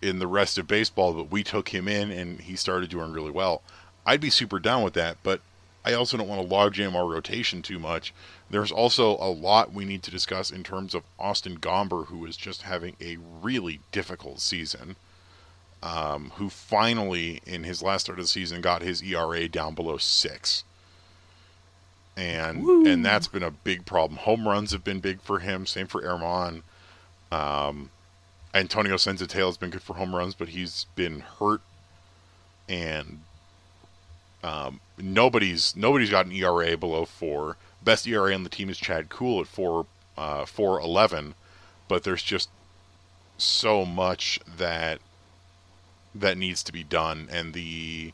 in the rest of baseball, but we took him in and he started doing really well. I'd be super down with that, but I also don't want to logjam our rotation too much. There's also a lot we need to discuss in terms of Austin Gomber, who is just having a really difficult season. Um, who finally, in his last start of the season, got his ERA down below six and Woo. and that's been a big problem. Home runs have been big for him. Same for Germán. Um, Antonio Senzatela has been good for home runs, but he's been hurt, and um, nobody's nobody's got an ERA below four. Best ERA on the team is Chad Kuhl at four uh, four eleven, but there's just so much that that needs to be done, and the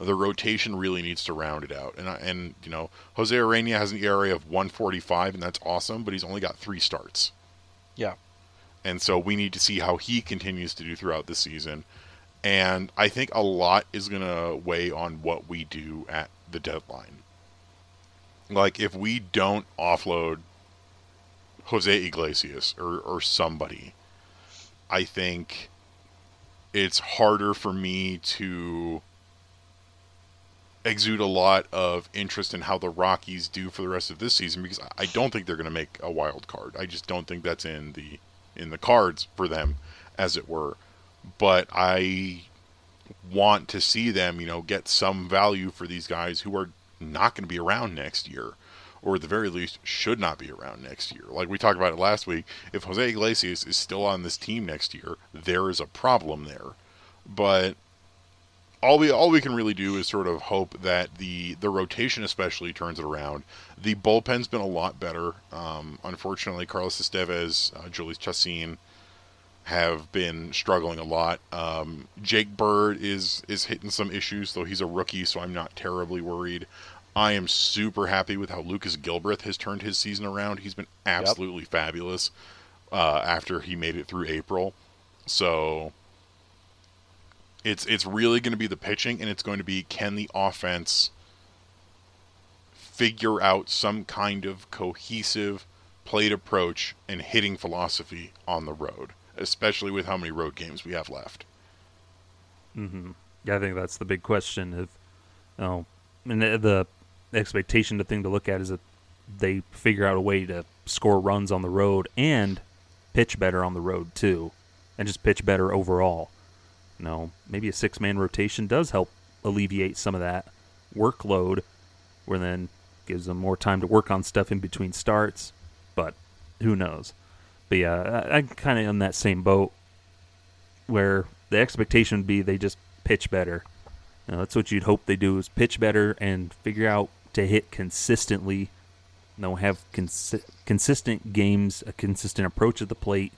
the rotation really needs to round it out. And and you know, Jose Urena has an ERA of 145, and that's awesome, but he's only got three starts. Yeah. And so we need to see how he continues to do throughout the season. And I think a lot is going to weigh on what we do at the deadline. Like, if we don't offload Jose Iglesias or, or somebody, I think it's harder for me to exude a lot of interest in how the Rockies do for the rest of this season because I don't think they're going to make a wild card. I just don't think that's in the in the cards for them, as it were. But I want to see them, you know, get some value for these guys who are not going to be around next year, or at the very least should not be around next year. Like we talked about it last week, if Jose Iglesias is still on this team next year, there is a problem there. But all we all we can really do is sort of hope that the the rotation especially turns it around. The bullpen's been a lot better. Um, unfortunately, Carlos Estevez, uh, Jhoulys Chacin have been struggling a lot. Um, Jake Bird is is hitting some issues, though he's a rookie, so I'm not terribly worried. I am super happy with how Lucas Gilbreth has turned his season around. He's been absolutely yep. fabulous uh, after he made it through April. So it's it's really going to be the pitching, and it's going to be can the offense figure out some kind of cohesive plate approach and hitting philosophy on the road, especially with how many road games we have left. Mm-hmm. Yeah, I think that's the big question. Of, oh, and the, the expectation, the thing to look at is that they figure out a way to score runs on the road and pitch better on the road too, and just pitch better overall. You know, maybe a six man rotation does help alleviate some of that workload, where then gives them more time to work on stuff in between starts. But who knows? But yeah, I, I'm kind of in that same boat where the expectation would be they just pitch better. You know, that's what you'd hope they do is pitch better and figure out to hit consistently. You know, have cons- consistent games, a consistent approach at the plate,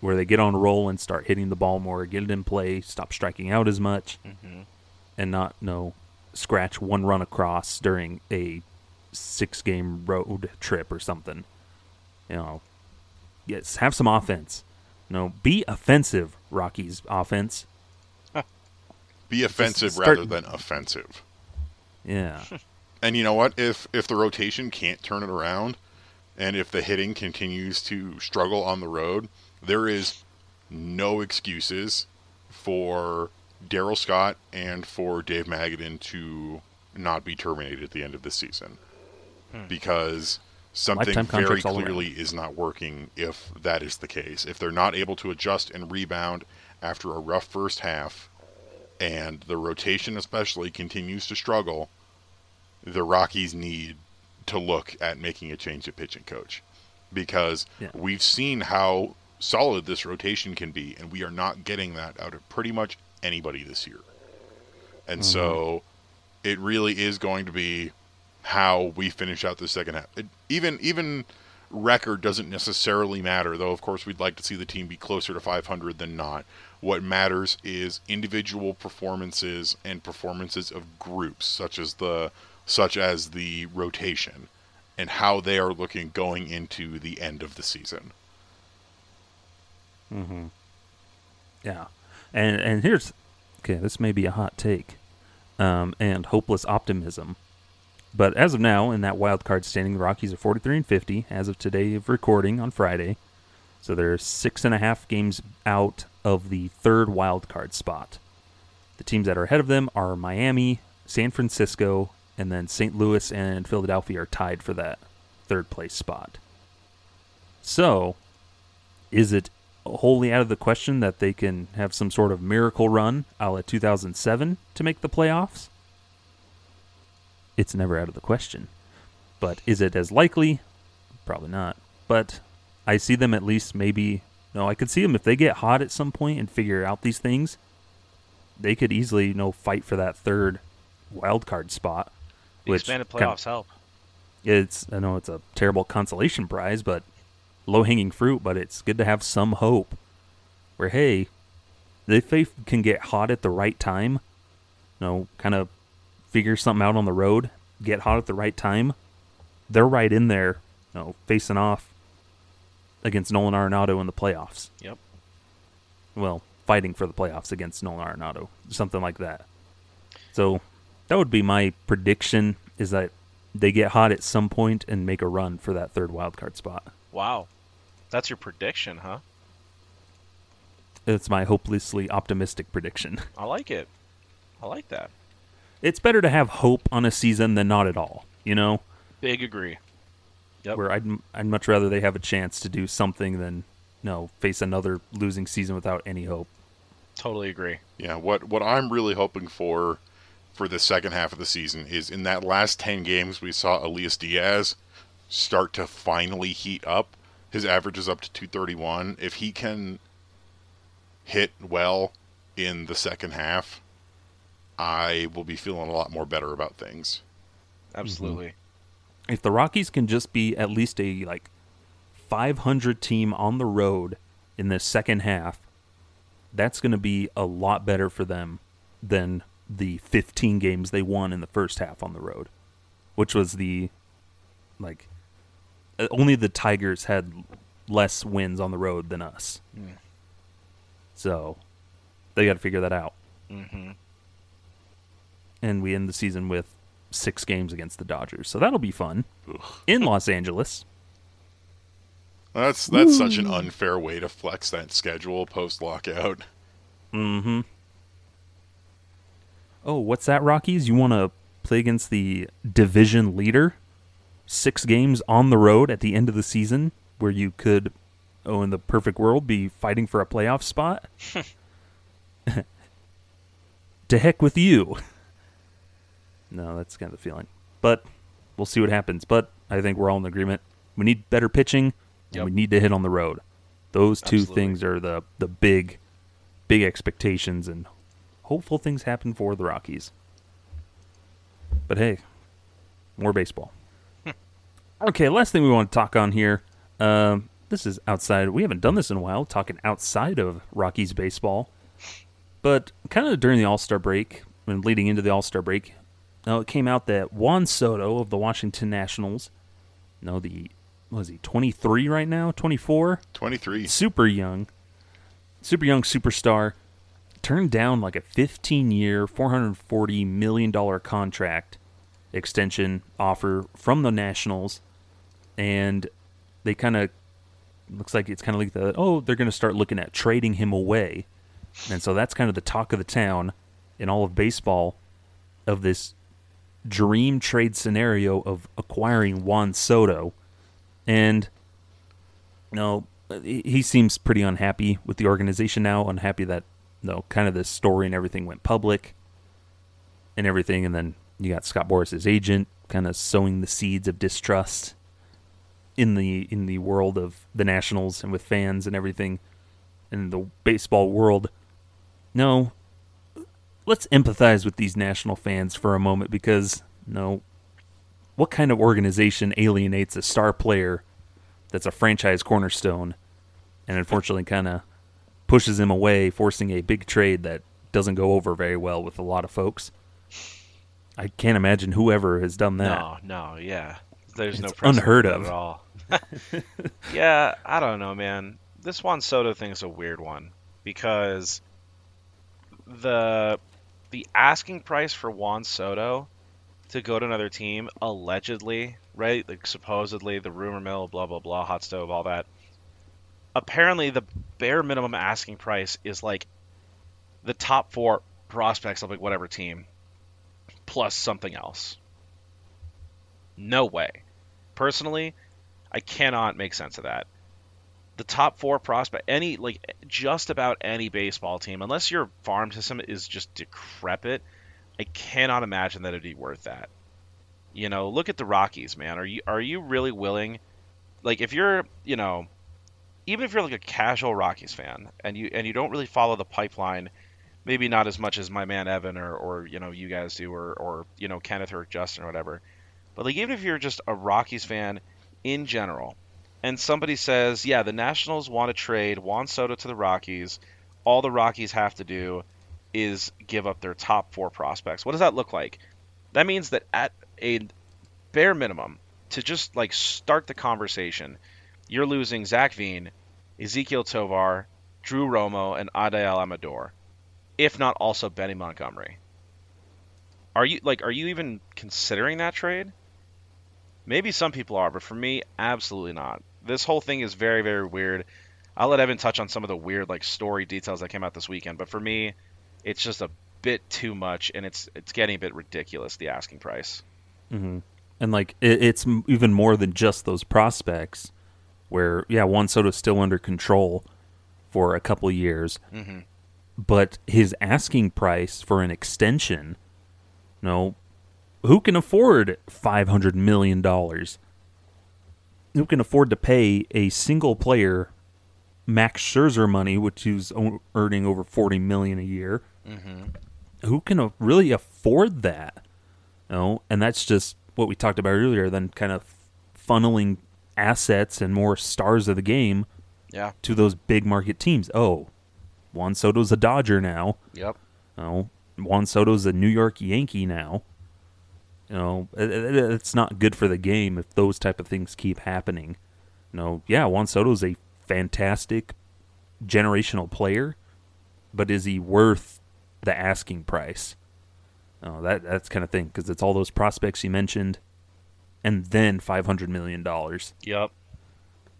where they get on a roll and start hitting the ball more, get it in play, stop striking out as much, mm-hmm. and not you know scratch one run across during a six game road trip or something. You know, yes, have some offense. You know, be offensive, Rockies offense. be offensive start... rather than offensive. Yeah. and you know what? If if the rotation can't turn it around, and if the hitting continues to struggle on the road, there is no excuses for Darryl Scott and for Dave Magadan to not be terminated at the end of the season. Hmm. Because something very contracts all around. clearly is not working if that is the case. If they're not able to adjust and rebound after a rough first half, and the rotation especially continues to struggle, the Rockies need to look at making a change at pitching coach because Yeah. we've seen how solid this rotation can be, and we are not getting that out of pretty much anybody this year. And so mm-hmm. it really is going to be how we finish out the second half. It, even even record doesn't necessarily matter, though. Of course, we'd like to see the team be closer to 500 than not. What matters is individual performances and performances of groups, such as the such as the rotation, and how they are looking going into the end of the season. Yeah, and and here's okay. This may be a hot take, um, and hopeless optimism, but as of now, in that wild card standing, the Rockies are 43 and 50 as of today of recording on Friday. So they're six and a half games out of the third wild card spot. The teams that are ahead of them are Miami, San Francisco, and then St. Louis and Philadelphia are tied for that third place spot. So, is it wholly out of the question that they can have some sort of miracle run a la 2007 to make the playoffs? It's never out of the question. But is it as likely? Probably not. But I see them at least maybe. No, I could see them if they get hot at some point and figure out these things. They could easily, you know, fight for that third wild card spot. The which expanded playoffs help. it's I know it's a terrible consolation prize, but low hanging fruit. But it's good to have some hope. Where hey, if they can get hot at the right time, you know, kind of figure something out on the road, get hot at the right time, they're right in there, you know, facing off against Nolan Arenado in the playoffs. Yep. Well, fighting for the playoffs against Nolan Arenado, something like that. So that would be my prediction: is that they get hot at some point and make a run for that third wild card spot. Wow. That's your prediction, huh? It's my hopelessly optimistic prediction. I like it. I like that. It's better to have hope on a season than not at all. You know, Big agree. Yep. where I'd I'd much rather they have a chance to do something than no face another losing season without any hope. Totally agree. Yeah, what what I'm really hoping for for the second half of the season is in that last 10 games we saw Elias Diaz start to finally heat up. His average is up to 231. If he can hit well in the second half, I will be feeling a lot more better about things. Absolutely. Mm-hmm. if the Rockies can just be at least a like 500 team on the road in the second half, that's going to be a lot better for them than the 15 games they won in the first half on the road, which was the like uh, only the Tigers had less wins on the road than us. So they got to figure that out. Mm-hmm. And we end the season with six games against the Dodgers. So that'll be fun in Los Angeles. That's that's such an unfair way to flex that schedule post lockout. Mm-hmm. Oh, what's that, Rockies? You want to play against the division leader? Six games on the road at the end of the season, where you could, oh, in the perfect world, be fighting for a playoff spot? to heck with you. No, that's kind of the feeling. But we'll see what happens. But I think we're all in agreement. We need better pitching, and Yep. we need to hit on the road. Those two Absolutely. things are the the big, big expectations, and hopeful things happen for the Rockies. But hey, more baseball. okay, last thing we want to talk on here. Um, this is outside. We haven't done this in a while, talking outside of Rockies baseball. But kind of during the All Star break and leading into the All Star break, now it came out that Juan Soto of the Washington Nationals, no, the was he, 23 right now, 24, 23. super young, super young superstar, turned down like a 15 year, $440 million contract extension offer from the Nationals. And they kind of, looks like it's kind of like the, oh, they're going to start looking at trading him away. And so that's kind of the talk of the town in all of baseball of this dream trade scenario of acquiring Juan Soto And no, he he seems pretty unhappy with the organization now. Unhappy that no, kind of the story and everything went public, and everything. And then you got Scott Boras's agent, kind of sowing the seeds of distrust in the in the world of the Nationals and with fans and everything in the baseball world. No, let's empathize with these national fans for a moment because no, what kind of organization alienates a star player that's a franchise cornerstone and unfortunately kind of pushes him away, forcing a big trade that doesn't go over very well with a lot of folks. I can't imagine whoever has done that. No, no, yeah. There's no It's precedent unheard of. at all. yeah, I don't know, man. This Juan Soto thing is a weird one because the the asking price for Juan Soto to go to another team, allegedly, right? Like supposedly, the rumor mill, blah blah blah, hot stove, all that. Apparently, the bare minimum asking price is like the top four prospects of like whatever team, plus something else. No way. Personally, I cannot make sense of that. The top four prospect, any like just about any baseball team, unless your farm system is just decrepit, I cannot imagine that it'd be worth that. You know, look at the Rockies, man. Are you are you really willing? Like, if you're, you know, even if you're like a casual Rockies fan and you and you don't really follow the pipeline, maybe not as much as my man Evan or or you know you guys do or or you know Kenneth or Justin or whatever. But like even if you're just a Rockies fan in general, and somebody says, yeah, the Nationals want to trade Juan Soto to the Rockies, all the Rockies have to do is give up their top four prospects. What does that look like? That means that at a bare minimum, to just like start the conversation, you're losing Zac Veen, Ezequiel Tovar, Drew Romo, and Adael Amador, if not also Benny Montgomery. Are you like are you even considering that trade? Maybe some people are, but for me, absolutely not. This whole thing is very, very weird. I'll let Evan touch on some of the weird like story details that came out this weekend, but for me, it's just a bit too much, and it's it's getting a bit ridiculous. The asking price. Mm-hmm. and like it, it's even more than just those prospects. Where yeah, Juan Soto's still under control for a couple years, mm-hmm. but his asking price for an extension, no, who can afford five hundred million dollars? Who can afford to pay a single player Max Scherzer money, which he's earning over forty million a year? Mm-hmm. Who can really afford that? You No, and that's just what we talked about earlier. Then kind of funneling assets and more stars of the game Yeah. to those big market teams. Oh, Juan Soto's a Dodger now. Yep. Oh, Juan Soto's a New York Yankee now. You know, it- it- it's not good for the game if those type of things keep happening. No, yeah, Juan Soto's a fantastic generational player, but is he worth the asking price? Oh, that that's kind of thing because it's all those prospects you mentioned, and then five hundred million dollars. Yep.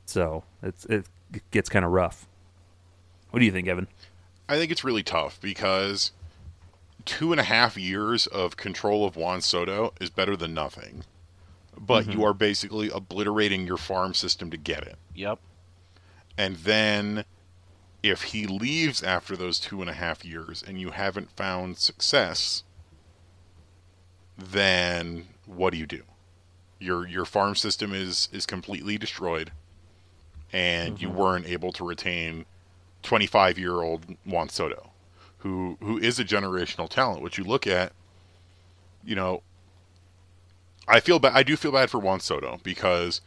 So it's it gets kind of rough. What do you think, Evan? I think it's really tough because two and a half years of control of Juan Soto is better than nothing. But mm-hmm. you are basically obliterating your farm system to get it. Yep. And then if he leaves after those two and a half years and you haven't found success, then what do you do? Your your farm system is is completely destroyed and you mm-hmm. weren't able to retain 25 year old Juan Soto, who who is a generational talent. Which you look at, you know, I feel bad. I do feel bad for Juan Soto because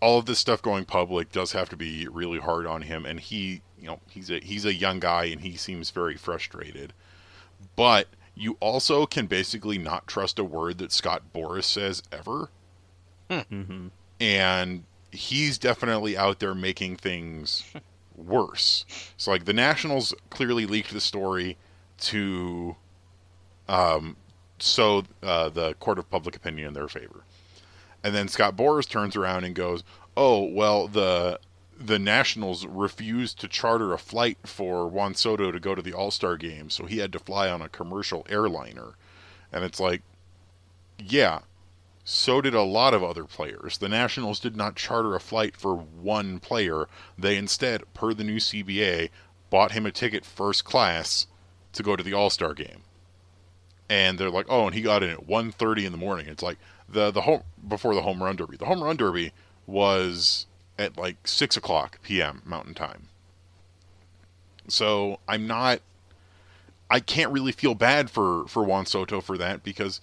all of this stuff going public does have to be really hard on him, and he, you know, he's a he's a young guy and he seems very frustrated. But you also can basically not trust a word that Scott Boras says ever, and he's definitely out there making things worse. So like the Nationals clearly leaked the story to um so uh, the court of public opinion in their favor. And then Scott Boras turns around and goes, "Oh, well the the Nationals refused to charter a flight for Juan Soto to go to the All-Star game, so he had to fly on a commercial airliner." And it's like, "Yeah, so did a lot of other players. The Nationals did not charter a flight for one player. They instead, per the new CBA, bought him a ticket first class to go to the All-Star game. And they're like, "Oh, and he got in at 1:30 in the morning." It's like the the home before the home run derby. The home run derby was at like six o'clock p.m. Mountain Time. So I'm not. I can't really feel bad for for Juan Soto for that because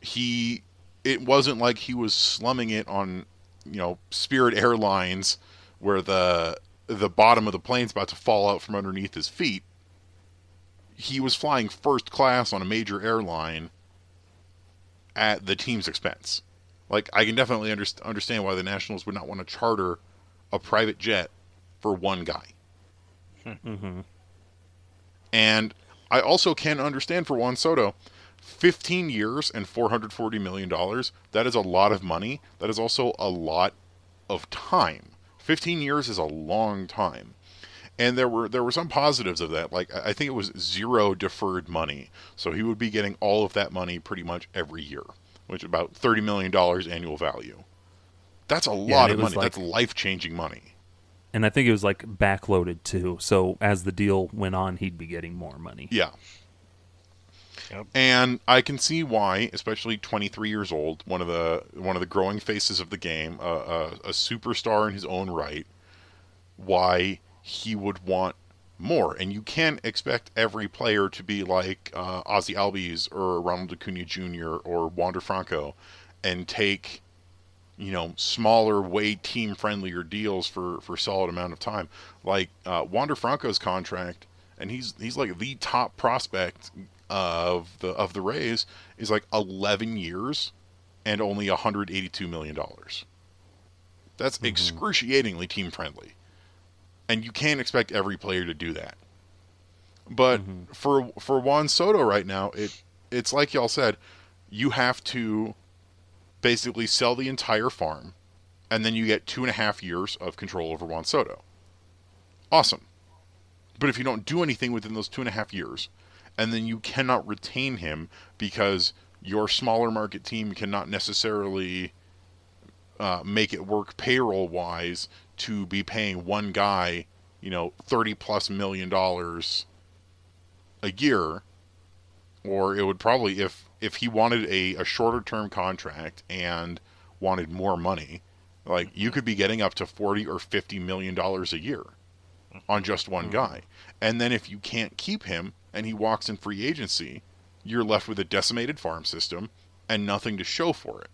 he. It wasn't like he was slumming it on, you know, Spirit Airlines, where the the bottom of the plane's about to fall out from underneath his feet. He was flying first class on a major airline at the team's expense. Like I can definitely under- understand why the Nationals would not want to charter a private jet for one guy. Mm-hmm. And I also can understand for Juan Soto, 15 years and 440 million dollars. That is a lot of money. That is also a lot of time. 15 years is a long time. And there were there were some positives of that. Like I think it was zero deferred money. So he would be getting all of that money pretty much every year, which is about 30 million dollars annual value. That's a lot it of money. like- That's life-changing money. And I think it was like backloaded too. So as the deal went on, he'd be getting more money. Yeah. Yep. And I can see why, especially 23 years old, one of the one of the growing faces of the game, uh, a, a superstar in his own right, why he would want more. And you can't expect every player to be like uh, Ozzie Albies or Ronald Acuna Jr. or Wander Franco, and take you know smaller, way team friendlier deals for for solid amount of time. Like uh, Wander Franco's contract, and he's he's like the top prospect uh, of the of the Rays is like 11 years and only 182 million dollars. That's mm-hmm. excruciatingly team friendly, and you can't expect every player to do that. But mm-hmm. for for Juan Soto right now, it it's like y'all said, you have to basically sell the entire farm, and then you get two and a half years of control over Juan Soto. Awesome. But if you don't do anything within those two and a half years, and then you cannot retain him because your smaller market team cannot necessarily uh, make it work payroll wise to be paying one guy, you know, 30 plus million dollars a year, or it would probably, if if he wanted a, a shorter term contract and wanted more money, like you could be getting up to 40 or 50 million dollars a year on just one hmm. guy. And then if you can't keep him and he walks in free agency, you're left with a decimated farm system and nothing to show for it.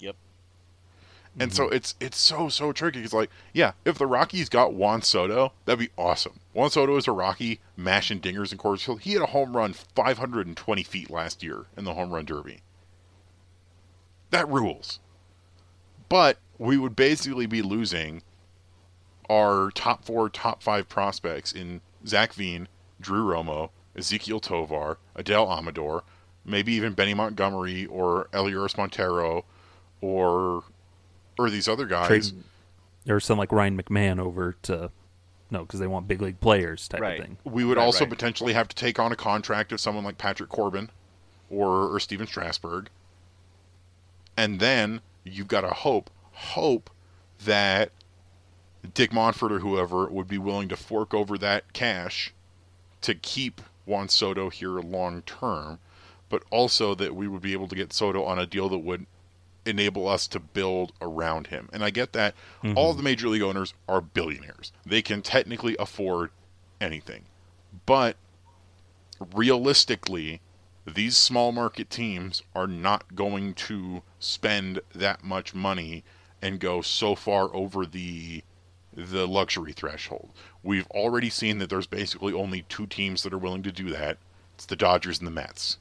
Yep. And so mm-hmm. it's it's so so tricky. It's like, yeah, if the Rockies got Juan Soto, that'd be awesome. Juan Soto is a Rocky, mashing dingers in Coors Field. He had a home run 520 feet last year in the home run derby. That rules. But we would basically be losing our top four, top five prospects in Zac Veen, Drew Romo, Ezequiel Tovar, Adael Amador, maybe even Benny Montgomery or Elias Montero, or or these other guys. Trade or some like Ryan McMahon over to no, because they want big league players type Right. of thing. We would Right, also right. potentially have to take on a contract of someone like Patrick Corbin or or Stephen Strasburg. And then you've got to hope hope that Dick Monfort or whoever would be willing to fork over that cash to keep Juan Soto here long term, but also that we would be able to get Soto on a deal that would enable us to build around him. And I get that mm-hmm. all the major league owners are billionaires. They can technically afford anything. But realistically, these small market teams are not going to spend that much money and go so far over the the luxury threshold. We've already seen that there's basically only two teams that are willing to do that. It's the Dodgers and the Mets.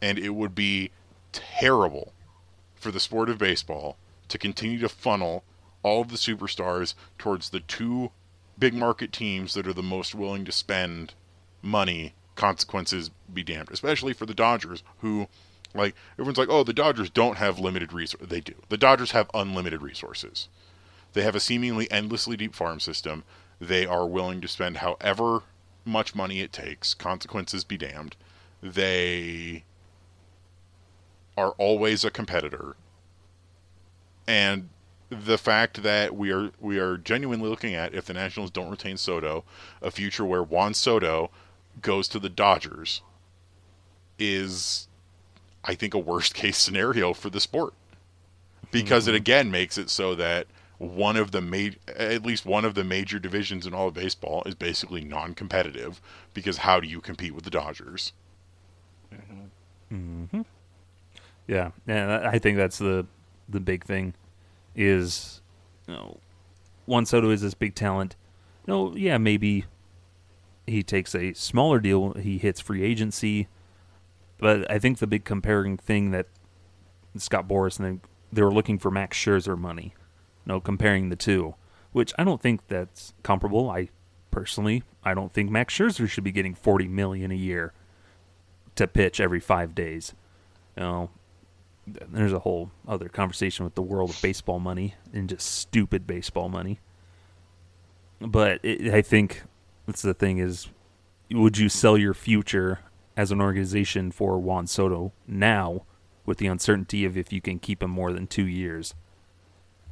And it would be terrible for the sport of baseball to continue to funnel all of the superstars towards the two big market teams that are the most willing to spend money consequences be damned especially for the dodgers who like everyone's like oh the dodgers don't have limited resources they do. The dodgers have unlimited resources. They have a seemingly endlessly deep farm system. They are willing to spend however much money it takes consequences be damned. They are always a competitor, and the fact that we are we are genuinely looking at if the Nationals don't retain Soto, a future where Juan Soto goes to the Dodgers is I think a worst case scenario for the sport. Because it mm-hmm. again makes it so that one of the ma- at least one of the major divisions in all of baseball is basically non-competitive because how do you compete with the Dodgers? Mm-hmm. Mm-hmm. Yeah, yeah. I think that's the the big thing is, you know, Juan Soto is this big talent. You know, yeah, maybe he takes a smaller deal. He hits free agency, but I think the big comparing thing that Scott Boras and they, they were looking for Max Scherzer money. You know, comparing the two, which I don't think that's comparable. I personally, I don't think Max Scherzer should be getting forty million a year to pitch every five days. You know, there's a whole other conversation with the world of baseball money and just stupid baseball money. But it, I think that's the thing is, would you sell your future as an organization for Juan Soto now, with the uncertainty of if you can keep him more than two years?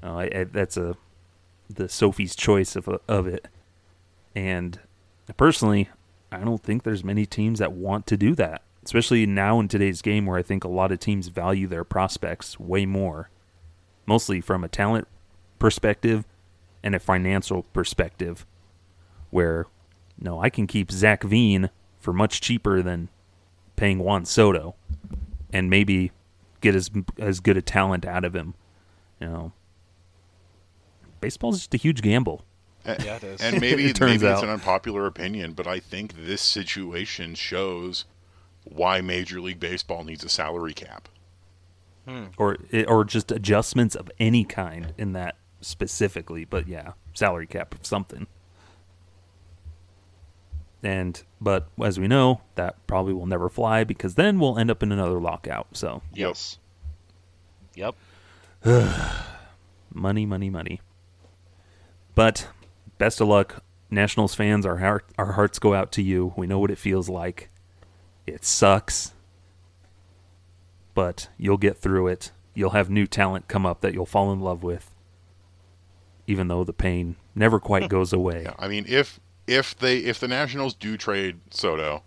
Uh, I, I, that's a the Sophie's choice of of it, and personally, I don't think there's many teams that want to do that especially now in today's game where I think a lot of teams value their prospects way more, mostly from a talent perspective and a financial perspective, where no, I can keep Zac Veen for much cheaper than paying Juan Soto, and maybe get as as good a talent out of him. You know, baseball's just a huge gamble. Yeah, it is. And maybe, It turns maybe it's out. an unpopular opinion, but I think this situation shows why Major League Baseball needs a salary cap. Hmm. or or just adjustments of any kind in that specifically. But yeah, salary cap of something. And but as we know, that probably will never fly because then we'll end up in another lockout. So yes. Yep. money, money, money. But best of luck, Nationals fans. Our heart, our hearts go out to you. We know what it feels like. It sucks, but you'll get through it. You'll have new talent come up that you'll fall in love with, even though the pain never quite hmm. goes away. Yeah, I mean, if if they if the Nationals do trade Soto,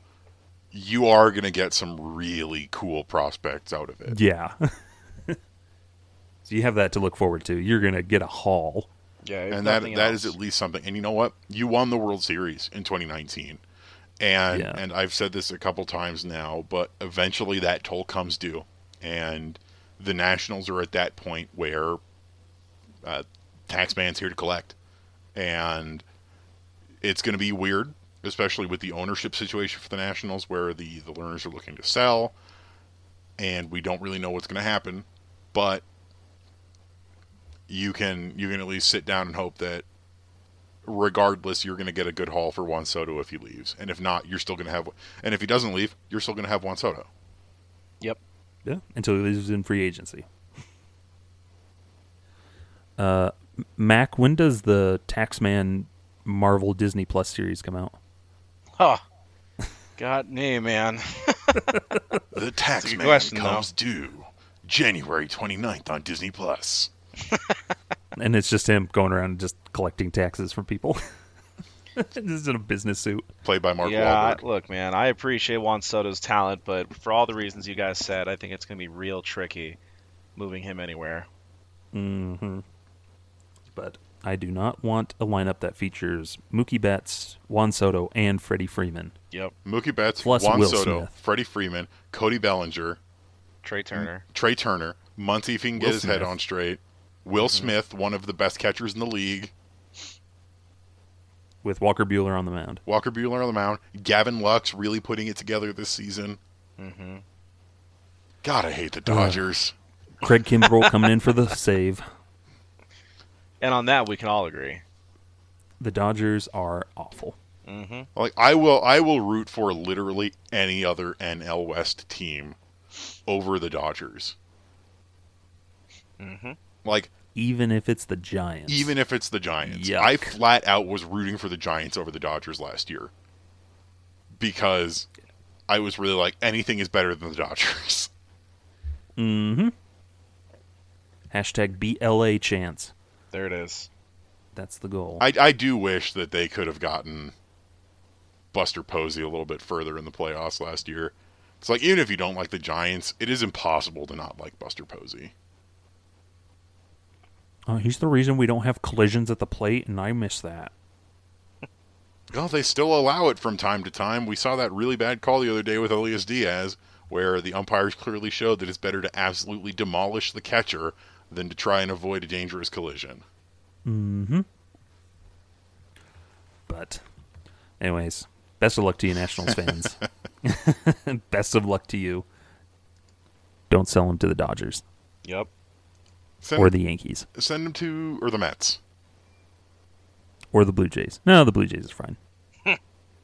you are going to get some really cool prospects out of it. Yeah. so you have that to look forward to. You're gonna get a haul. Yeah. and that nothing that is at least something. And you know what? You won the World Series in 2019, and Yeah. and I've said this a couple times now, but eventually that toll comes due, and the Nationals are at that point where uh, taxman's here to collect, and it's going to be weird, especially with the ownership situation for the Nationals, where the the Lerners are looking to sell, and we don't really know what's going to happen, but you can you can at least sit down and hope that regardless you're going to get a good haul for Juan Soto if he leaves and if not you're still going to have and if he doesn't leave you're still going to have Juan Soto Yep. Yeah, until he leaves in free agency. Uh, Mac, when does the Taxman Marvel Disney Plus series come out? Huh. God, nee, man. the Taxman good man question, comes due January 29th on Disney Plus And it's just him going around just collecting taxes from people. this is in a business suit. played by Mark yeah, I- Wahlberg look, man, I appreciate Juan Soto's talent, but for all the reasons you guys said, I think it's going to be real tricky moving him anywhere. hmm But I do not want a lineup that features Mookie Betts, Juan Soto, and Freddie Freeman. Yep. Mookie Betts Plus Juan Will Soto Smith. Freddie Freeman Cody Bellinger Trea Turner. Trea Turner Muncy if he can get Will his head on straight Will Smith one of the best catchers in the league with Walker Buehler on the mound. Walker Buehler on the mound Gavin Lux really putting it together this season Mm-hmm. God I hate the Dodgers Craig Kimbrel coming in for the save. And on that, we can all agree. The Dodgers are awful. Mm-hmm. Like I will, I will root for literally any other NL West team over the Dodgers. Mm-hmm. Like Even if it's the Giants. even if it's the Giants, Yuck. I flat out was rooting for the Giants over the Dodgers last year because I was really like anything is better than the Dodgers. Mm-hmm. Hashtag BLA chance. There it is. That's the goal. I, I do wish that they could have gotten Buster Posey a little bit further in the playoffs last year. It's like even if you don't like the Giants, it is impossible to not like Buster Posey. Oh, he's the reason we don't have collisions at the plate, and I miss that. Well, they still allow it from time to time. We saw that really bad call the other day with Elias Diaz, where the umpires clearly showed that it's better to absolutely demolish the catcher than to try and avoid a dangerous collision. Mm-hmm. But, anyways, best of luck to you, Nationals fans. best of luck to you. Don't sell him to the Dodgers Yep. Send, or the Yankees send them to or the Mets. or the Blue Jays. No, the Blue Jays is fine. How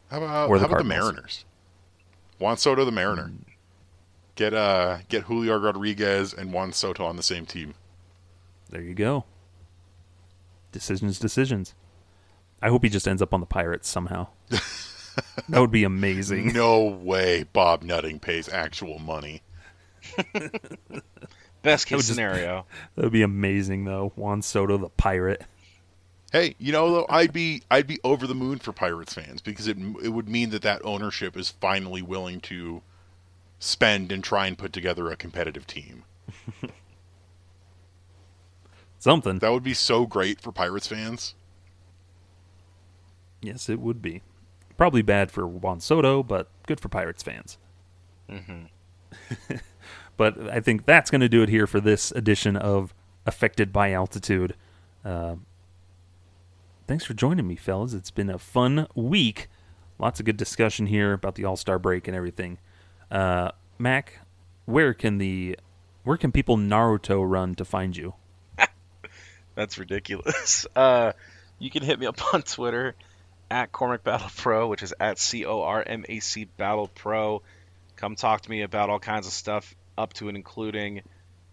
about Or the how about the Mariners? Juan Soto, the Mariner. Get uh get Julio Rodriguez and Juan Soto on the same team. There you go. Decisions, decisions. I hope he just ends up on the Pirates somehow. that would be amazing. No way Bob Nutting pays actual money. Best would case just- scenario. That would be amazing, though. Juan Soto, the Pirate. Hey, you know though, I'd be I'd be over the moon for Pirates fans because it it would mean that that ownership is finally willing to spend and try and put together a competitive team. Something. That would be so great for Pirates fans. Yes, it would be. Probably bad for Juan Soto, but good for Pirates fans. Mm-hmm. but I think that's going to do it here for this edition of Affected by Altitude. Uh, thanks for joining me, fellas. It's been a fun week. Lots of good discussion here about the All Star break and everything. Uh, Mac, where can the where can people Naruto run to find you? That's ridiculous. Uh, you can hit me up on Twitter at Cormac Battle Pro, which is at C O R M A C Battle Pro. Come talk to me about all kinds of stuff, up to and including,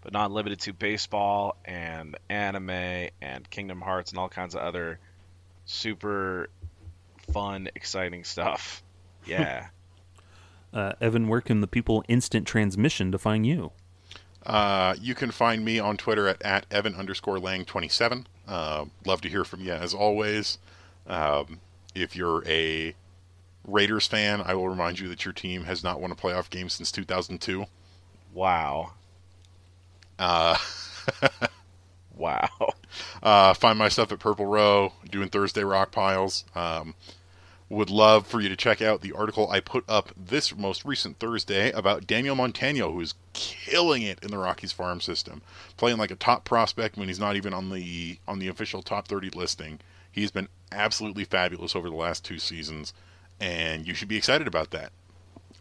but not limited to baseball and anime and Kingdom Hearts and all kinds of other super fun, exciting stuff. Yeah. Uh, Evan, where can the people instant transmission to find you? Uh, you can find me on Twitter at, at Evan underscore Lang 27. Uh, love to hear from you as always. Um, if you're a Raiders fan, I will remind you that your team has not won a playoff game since 2002. Wow. Uh, Wow. uh, find my stuff at Purple Row, doing Thursday Rock Piles. Um, would love for you to check out the article I put up this most recent Thursday about Daniel Montano, who's killing it in the Rockies farm system, playing like a top prospect when he's not even on the on the official top 30 listing. He's been absolutely fabulous over the last two seasons, and you should be excited about that.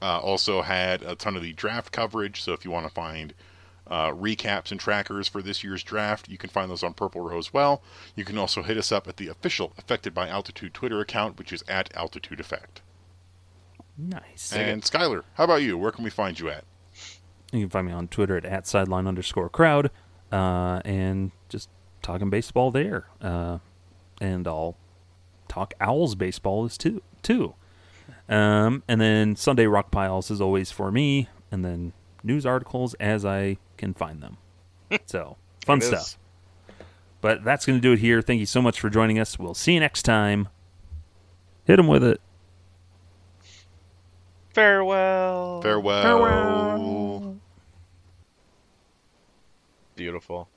Uh, also had a ton of the draft coverage, so if you want to find uh, recaps and trackers for this year's draft. You can find those on Purple Row as well. You can also hit us up at the official Affected by Altitude Twitter account, which is at Altitude Effect. Nice. And Skylar, how about you? Where can we find you at? You can find me on Twitter at, at sideline underscore crowd, uh, and just talking baseball there. Uh, and I'll talk Owls baseball as too too. Um, and then Sunday Rock Piles is always for me, and then news articles as I can find them. so fun It is. stuff. But that's going to do it here. Thank you so much for joining us. We'll see you next time. Hit them with it. Farewell. Farewell. Farewell. Beautiful.